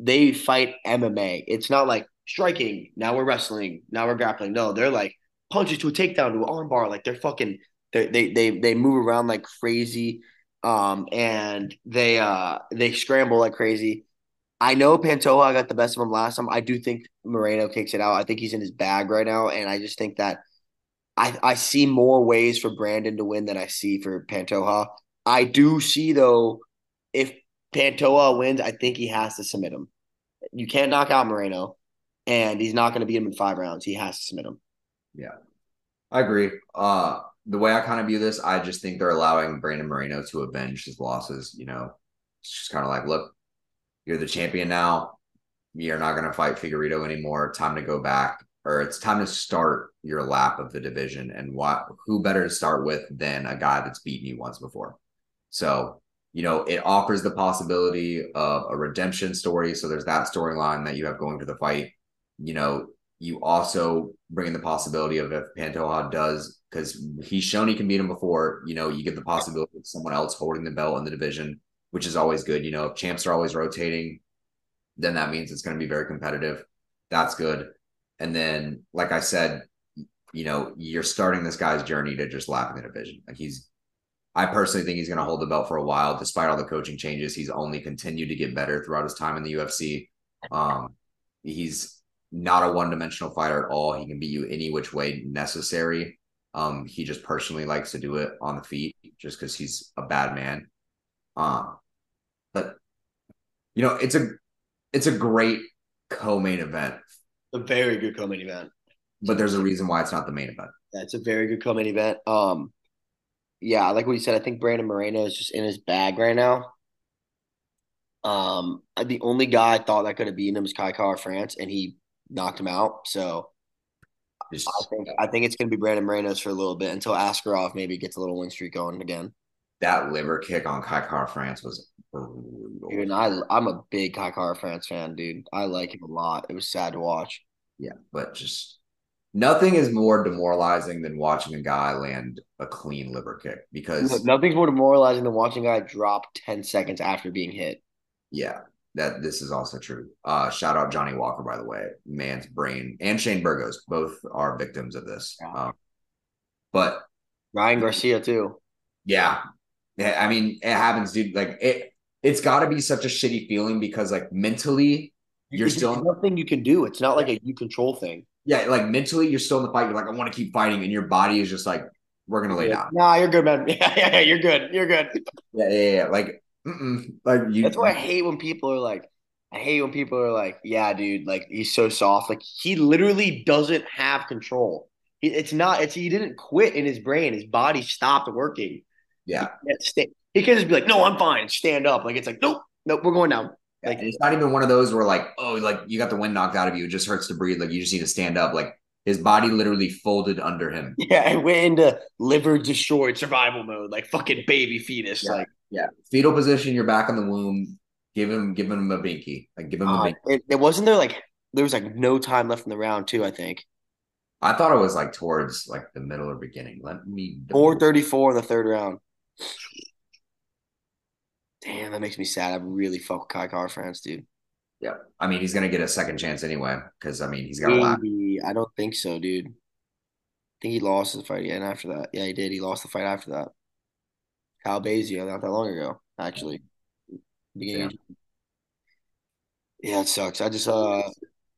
they fight MMA. It's not like striking. Now we're wrestling. Now we're grappling. No, they're like punches to a takedown to an armbar. Like they're fucking. They they they they move around like crazy, um, and they uh they scramble like crazy. I know Pantoja got the best of him last time. I do think Moreno kicks it out. I think he's in his bag right now, and I just think that I I see more ways for Brandon to win than I see for Pantoja. I do see though, if Pantoja wins, I think he has to submit him. You can't knock out Moreno, and he's not going to beat him in five rounds. He has to submit him. Yeah, I agree. Uh, the way I kind of view this, I just think they're allowing Brandon Moreno to avenge his losses. You know, it's just kind of like, look, you're the champion now. You're not going to fight Figueiredo anymore. Time to go back, or it's time to start your lap of the division. And what? Who better to start with than a guy that's beaten you once before? So you know, it offers the possibility of a redemption story. So there's that storyline that you have going to the fight. You know, you also bring in the possibility of if Pantoja does, because he's shown he can beat him before, you know, you get the possibility of someone else holding the belt in the division, which is always good. You know, if champs are always rotating, then that means it's going to be very competitive. That's good. And then, like I said, you know, you're starting this guy's journey to just lap in the division. Like he's I personally think he's going to hold the belt for a while, despite all the coaching changes. He's only continued to get better throughout his time in the UFC. Um, he's not a one dimensional fighter at all. He can beat you any which way necessary. Um, he just personally likes to do it on the feet just because he's a bad man. Um, but you know, it's a it's a great co-main event. A very good co-main event. But there's a reason why it's not the main event. That's a very good co-main event. Um, yeah, like what you said, I think Brandon Moreno is just in his bag right now. Um, the only guy I thought that could have beaten him was Kai Kara-France, and he knocked him out. So just, I think I think it's gonna be Brandon Moreno's for a little bit until Askarov maybe gets a little win streak going again. That liver kick on Kai Kara-France was brutal. Dude, I I'm a big Kai Kara-France fan, dude. I like him a lot. It was sad to watch. Yeah, but just nothing is more demoralizing than watching a guy land a clean liver kick because nothing's more demoralizing than watching a guy drop 10 seconds after being hit. Yeah, that this is also true. Uh, shout out Johnny Walker, by the way, man's brain, and Shane Burgos, both are victims of this. Yeah. Um, but Ryan Garcia too. Yeah, yeah. I mean, it happens, dude. Like it, it's got to be such a shitty feeling because, like, mentally, you're still nothing you can do. It's not like a you control thing yeah, like mentally, you're still in the fight. You're like, I want to keep fighting, and your body is just like, we're gonna lay down. Nah, you're good, man. Yeah, yeah, yeah you're good. You're good. Yeah, yeah, yeah. Like, like you. That's why I hate when people are like, I hate when people are like, yeah, dude, like he's so soft. Like he literally doesn't have control. He, it's not. It's he didn't quit in his brain. His body stopped working. Yeah. Stay, He can't just be like, "No, I'm fine." Stand up. Like it's like, "Nope, nope, we're going down." Like it's not even one of those where like, oh, like you got the wind knocked out of you. It just hurts to breathe. Like you just need to stand up. Like his body literally folded under him. Yeah, and went into liver destroyed survival mode, like fucking baby fetus. Yeah. Like yeah, fetal position. You're back in the womb. Give him, give him a binky. Like give him uh, a binky. It, it wasn't there like there was like no time left in the round too. I think. I thought it was like towards like the middle or beginning. Let me four thirty four in the third round. Damn, that makes me sad. I really fuck with Kai Kara-France, dude. Yeah, I mean he's gonna get a second chance anyway because I mean he's got a lot. I don't think so, dude. I think he lost the fight again after that. Yeah, he did. He lost the fight after that. Kyle Bazio, not that long ago, actually. Beginning. Yeah. yeah, it sucks. I just uh, I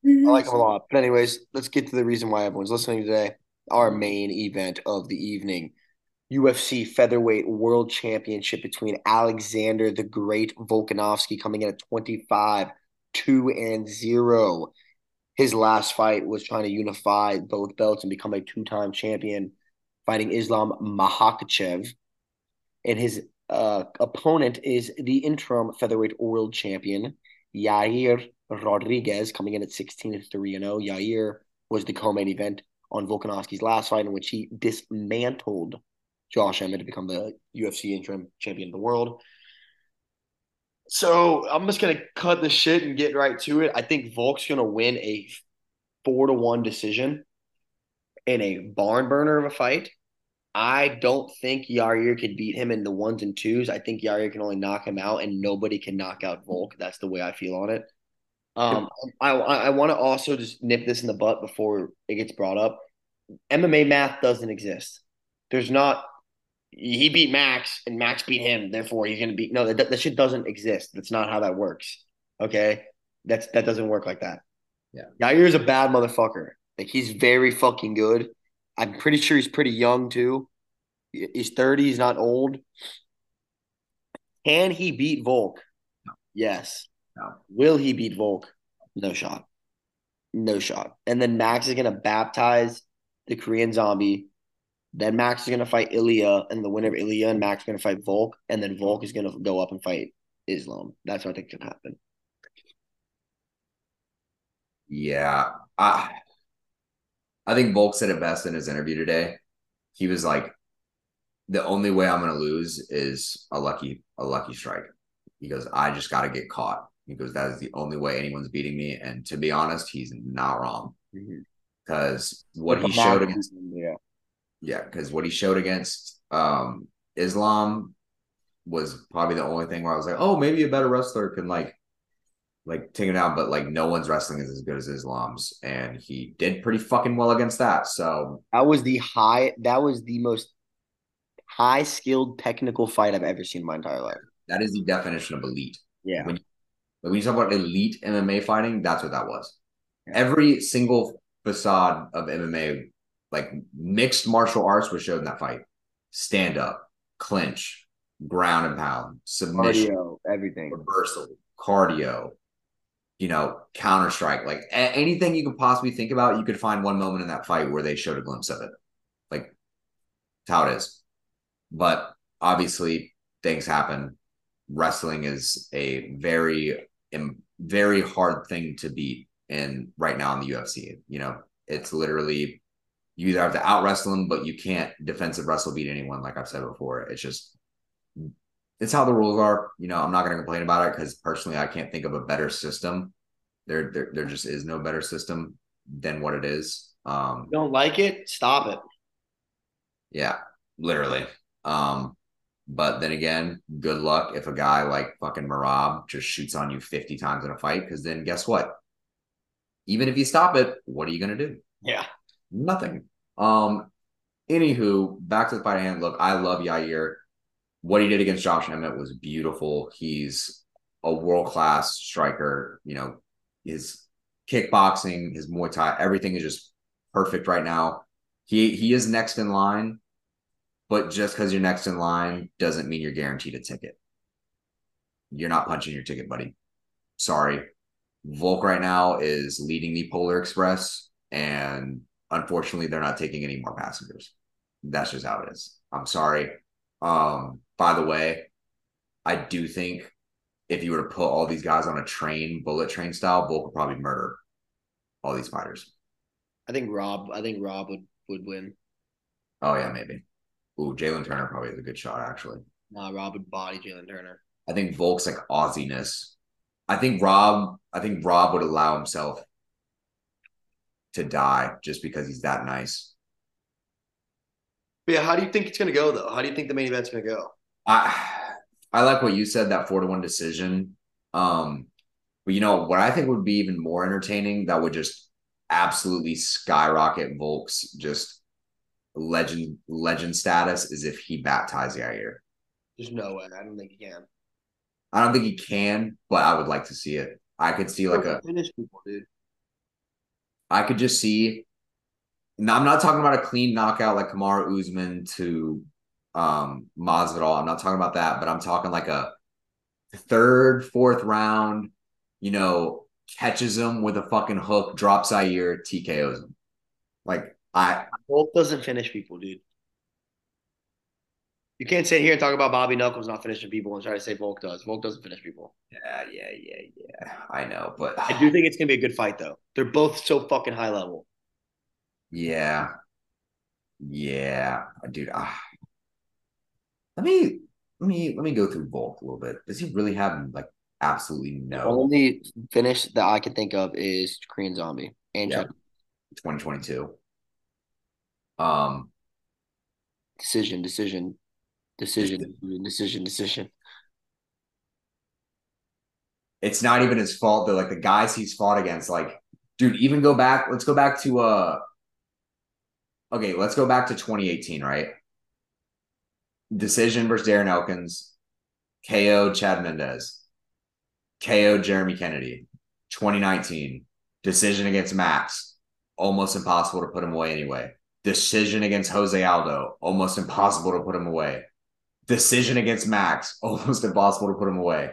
like him a lot. But anyways, let's get to the reason why everyone's listening today. Our main event of the evening. UFC featherweight world championship between Alexander the Great Volkanovski coming in at 25 2 and 0. His last fight was trying to unify both belts and become a two-time champion, fighting Islam Makhachev. And his uh, opponent is the interim featherweight world champion, Yair Rodriguez, coming in at 16 3 0. Yair was the co main event on Volkanovski's last fight, in which he dismantled Josh Emmett to become the UFC interim champion of the world. So I'm just gonna cut the shit and get right to it. I think Volk's gonna win a four to one decision in a barn burner of a fight. I don't think Yair could beat him in the ones and twos. I think Yair can only knock him out, and nobody can knock out Volk. That's the way I feel on it. Um, I I want to also just nip this in the butt before it gets brought up. MMA math doesn't exist. There's not he beat Max and Max beat him, therefore he's gonna beat. No, that, that shit doesn't exist. That's not how that works. Okay, that's that doesn't work like that. Yeah, Yair is a bad motherfucker. Like he's very fucking good. I'm pretty sure he's pretty young too. He's 30. He's not old. Can he beat Volk? No. Yes. No. Will he beat Volk? No shot. No shot. And then Max is gonna baptize the Korean zombie then Max is going to fight Ilia, and the winner of Ilia and Max is going to fight Volk, and then Volk is going to go up and fight Islam. That's what I think should happen. Yeah, I, I think Volk said it best in his interview today. He was like, "The only way I'm going to lose is a lucky a lucky strike." He goes, "I just got to get caught." He goes, "That is the only way anyone's beating me." And to be honest, he's not wrong because mm-hmm. what he showed against yeah yeah, because what he showed against um, Islam was probably the only thing where I was like, oh, maybe a better wrestler can like like take him down, but like no one's wrestling is as good as Islam's, and he did pretty fucking well against that. So that was the high. That was the most high skilled technical fight I've ever seen in my entire life. That is the definition of elite. Yeah. When, when you talk about elite MMA fighting, that's what that was. Yeah. Every single facade of MMA like mixed martial arts was showed in that fight. Stand up, clinch, ground and pound, submission, cardio, everything, reversal, cardio, you know, counter strike, like a- anything you could possibly think about, you could find one moment in that fight where they showed a glimpse of it. Like how it is. But obviously, things happen. Wrestling is a very, very hard thing to beat And right now in the UFC. You know, it's literally you either have to out wrestle them, but you can't defensive wrestle beat anyone. Like I've said before, it's just it's how the rules are. You know, I'm not going to complain about it because personally, I can't think of a better system. There, there, there just is no better system than what it is. Um, you don't like it? Stop it. Yeah, literally. Um, but then again, good luck if a guy like fucking Merab just shoots on you 50 times in a fight, because then guess what? Even if you stop it, what are you going to do? Yeah. Nothing. Um, anywho, back to the fight hand. Look, I love Yair. What he did against Josh Emmett was beautiful. He's a world class striker. You know, his kickboxing, his Muay Thai, everything is just perfect right now. He he is next in line, but just because you're next in line doesn't mean you're guaranteed a ticket. You're not punching your ticket, buddy. Sorry. Volk right now is leading the Polar Express, and unfortunately, they're not taking any more passengers. That's just how it is. I'm sorry. Um, by the way, I do think if you were to put all these guys on a train, bullet train style, Volk would probably murder all these fighters. I think Rob. I think Rob would would win. Oh yeah, maybe. Ooh, Jalen Turner probably is a good shot actually. Nah, Rob would body Jalen Turner. I think Volk's like Aussiness. I think Rob. I think Rob would allow himself to die just because he's that nice. But yeah, how do you think it's gonna go though? How do you think the main event's gonna go? I I like what you said that four to one decision. Um, but you know what I think would be even more entertaining that would just absolutely skyrocket Volk's just legend legend status is if he baptized Yair. There's no way. I don't think he can. I don't think he can, but I would like to see it. I could see like a finish people, dude. I could just see. Now, I'm not talking about a clean knockout like Kamaru Usman to um Masvidal. I'm not talking about that, but I'm talking like a third, fourth round, you know, catches him with a fucking hook, drops Yair, TKOs him. Like I Volk doesn't finish people, dude. You can't sit here and talk about Bobby Knuckles not finishing people and try to say Volk does. Volk doesn't finish people. Yeah, yeah, yeah, yeah. I know, but I do think it's gonna be a good fight though. They're both so fucking high level. Yeah. Yeah. Dude, ah. Let me let me let me go through Volk a little bit. Does he really have like absolutely no The only finish that I can think of is Korean Zombie and Yeah. 2022? Um decision, decision, decision, decision, decision. it's not even his fault though. Like the guys he's fought against, like, dude, even go back. Let's go back to uh okay, let's go back to 2018, right? Decision versus Darren Elkins, KO Chad Mendes, KO Jeremy Kennedy, 2019, decision against Max, almost impossible to put him away anyway. Decision against Jose Aldo, almost impossible to put him away. Decision against Max, almost impossible to put him away.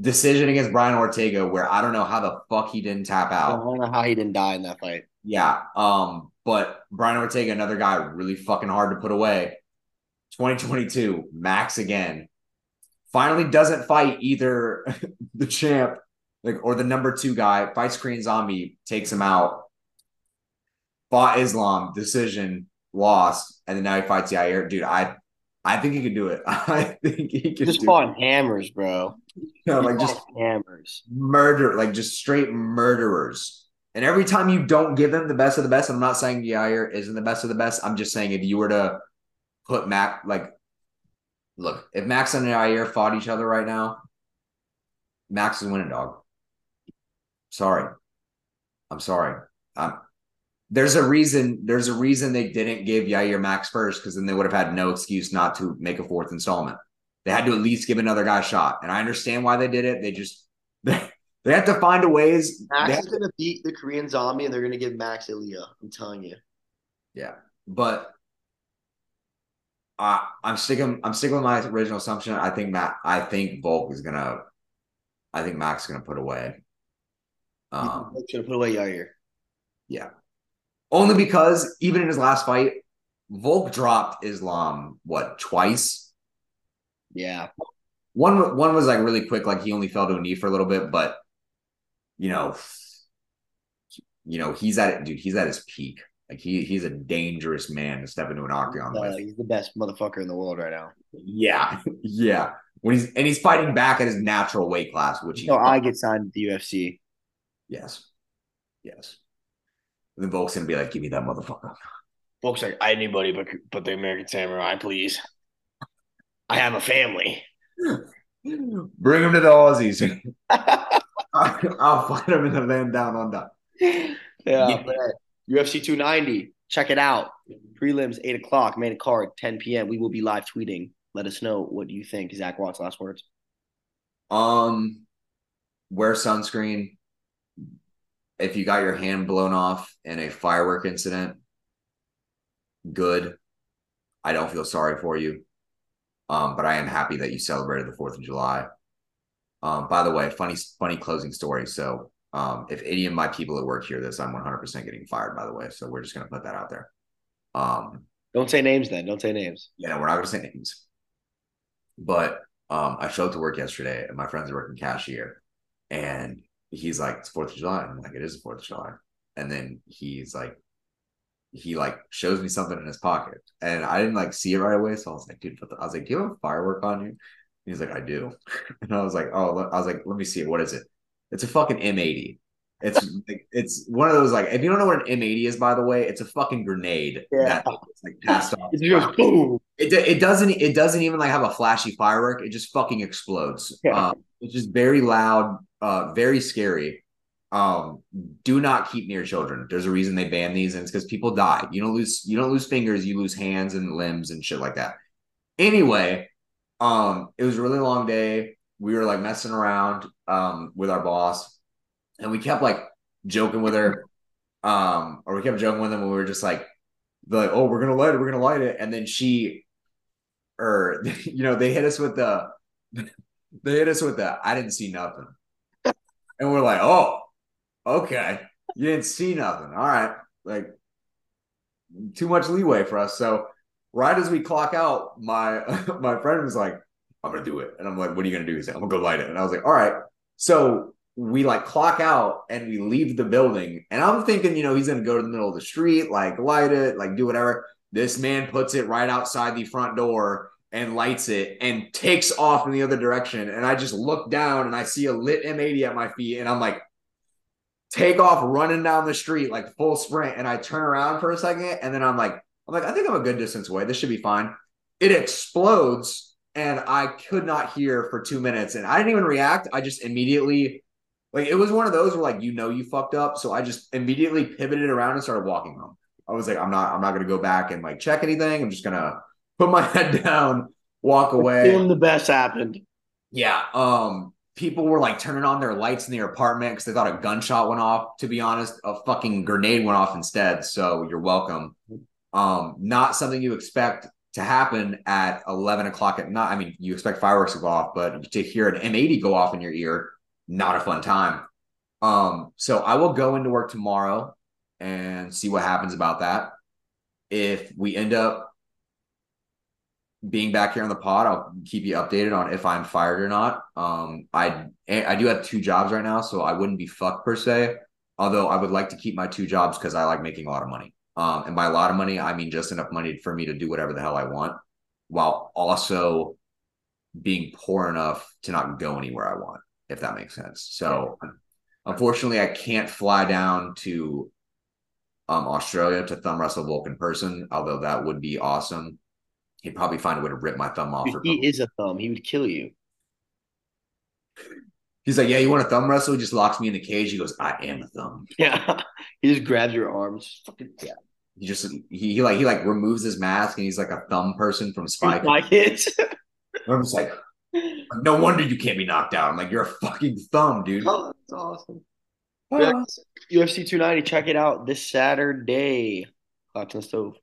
Decision against Brian Ortega, where I don't know how the fuck he didn't tap out. I don't know how he didn't die in that fight. Yeah. Um, but Brian Ortega, another guy really fucking hard to put away. 2022, Max again. Finally doesn't fight either the champ like or the number two guy, fights Korean Zombie, takes him out. Fought Islam, decision, lost, and then now he fights Yair. Dude, I I think he can do it. I think he can Just fought hammers, bro. You like just hammers. murder, like just straight murderers. And every time you don't give him the best of the best, I'm not saying Yair isn't the best of the best. I'm just saying if you were to put Mac, like, look, if Max and Yair fought each other right now, Max is winning, dog. Sorry. I'm sorry. Um, there's a reason. There's a reason they didn't give Yair Max first because then they would have had no excuse not to make a fourth installment. They had to at least give another guy a shot, and I understand why they did it. They just they, they have to find a ways. Max is gonna beat the Korean Zombie, and they're gonna give Max Ilia. I'm telling you. Yeah, but I I'm sticking I'm sticking with my original assumption. I think Matt I think Volk is gonna I think Max is gonna put away. Um, Should put away Yair. yeah, only because even in his last fight, Volk dropped Islam what twice. Yeah. One one was like really quick, like he only fell to a knee for a little bit, but you know, you know he's at it, dude. He's at his peak. Like he he's a dangerous man to step into an octagon Uh, with. he's the best motherfucker in the world right now. Yeah, yeah. When he's and he's fighting back at his natural weight class, which he So I get signed to the UFC. yes, yes. And then Volk's gonna be like, "Give me that motherfucker." Folks like anybody but but the American Samurai, please. I have a family. Bring him to the Aussies. I'll fight him in the land down under. yeah, Yeah. UFC 290. Check it out. Prelims, 8 o'clock. Main card, 10 p.m. We will be live tweeting. Let us know what you think. Zach Watts, last words. Um, wear sunscreen. If you got your hand blown off in a firework incident, good. I don't feel sorry for you. Um, but I am happy that you celebrated the Fourth of July. Um, by the way, funny, funny closing story. So, um, if any of my people at work hear this, I'm 100% getting fired. By the way, so we're just gonna put that out there. Um, Don't say names then. Don't say names. yeah, we're not gonna say names, but um, I showed up to work yesterday, and my friends are working cashier, and he's like, "It's Fourth of July." I'm like, "It is the Fourth of July," and then he's like, he like shows me something in his pocket, and I didn't like see it right away, so I was like, "Dude," I was like, "Do you have a firework on you?" He's like, "I do," and I was like, "Oh," I was like, "Let me see it. What is it?" It's a fucking M80. It's it's one of those like if you don't know what an M80 is, by the way, it's a fucking grenade Yeah. that like passed off. It goes boom. It, it doesn't it doesn't even like have a flashy firework. It just fucking explodes. Yeah. Um, it's just very loud, uh, very scary. Um, do not keep near children. There's a reason they ban these, and it's because people die. You don't lose you don't lose fingers, you lose hands and limbs and shit like that. Anyway, um, it was a really long day. We were like messing around um with our boss, and we kept like joking with her. Um, or we kept joking with them when we were just like, like, oh, we're gonna light it, we're gonna light it, and then she or you know they hit us with the they hit us with the I didn't see nothing, and we're like, oh, okay, you didn't see nothing, all right, like too much leeway for us. So right as we clock out, my my friend was like, I'm gonna do it, and I'm like, what are you gonna do? He's like, I'm gonna go light it, and I was like, all right. So we like clock out and we leave the building, and I'm thinking, you know, he's gonna go to the middle of the street, like light it, like do whatever. This man puts it right outside the front door and lights it and takes off in the other direction. And I just look down and I see a lit M80 at my feet. And I'm like, take off running down the street, like full sprint. And I turn around for a second. And then I'm like, I'm like, I think I'm a good distance away. This should be fine. It explodes. And I could not hear for two minutes. And I didn't even react. I just immediately, like, it was one of those where, like, you know, you fucked up. So I just immediately pivoted around and started walking home. I was like, I'm not, I'm not gonna go back and like check anything. I'm just gonna put my head down, walk away. The best happened. Yeah. Um, people were like turning on their lights in their apartment because they thought a gunshot went off. To be honest, a fucking grenade went off instead. So you're welcome. Um, not something you expect to happen at 11 o'clock at night. I mean, you expect fireworks to go off, but to hear an M80 go off in your ear, not a fun time. Um, so I will go into work tomorrow and see what happens about that. If we end up being back here on the pod, I'll keep you updated on if I'm fired or not. Um, I I do have two jobs right now, so I wouldn't be fucked per se. Although I would like to keep my two jobs because I like making a lot of money. Um, and by a lot of money, I mean just enough money for me to do whatever the hell I want, while also being poor enough to not go anywhere I want, if that makes sense. So, unfortunately, I can't fly down to um, Australia to thumb wrestle Volk in person, although that would be awesome. He'd probably find a way to rip my thumb off. He is a thumb. He would kill you. He's like, yeah, you want to thumb wrestle? He just locks me in the cage. He goes, I am a thumb. Yeah. he just grabs your arms. Fucking yeah. He just he, he like he like removes his mask and he's like a thumb person from Spike. My kids. I'm just like, no wonder you can't be knocked out. I'm like, you're a fucking thumb, dude. oh, that's awesome. Ah. UFC 290, check it out this Saturday. The stove.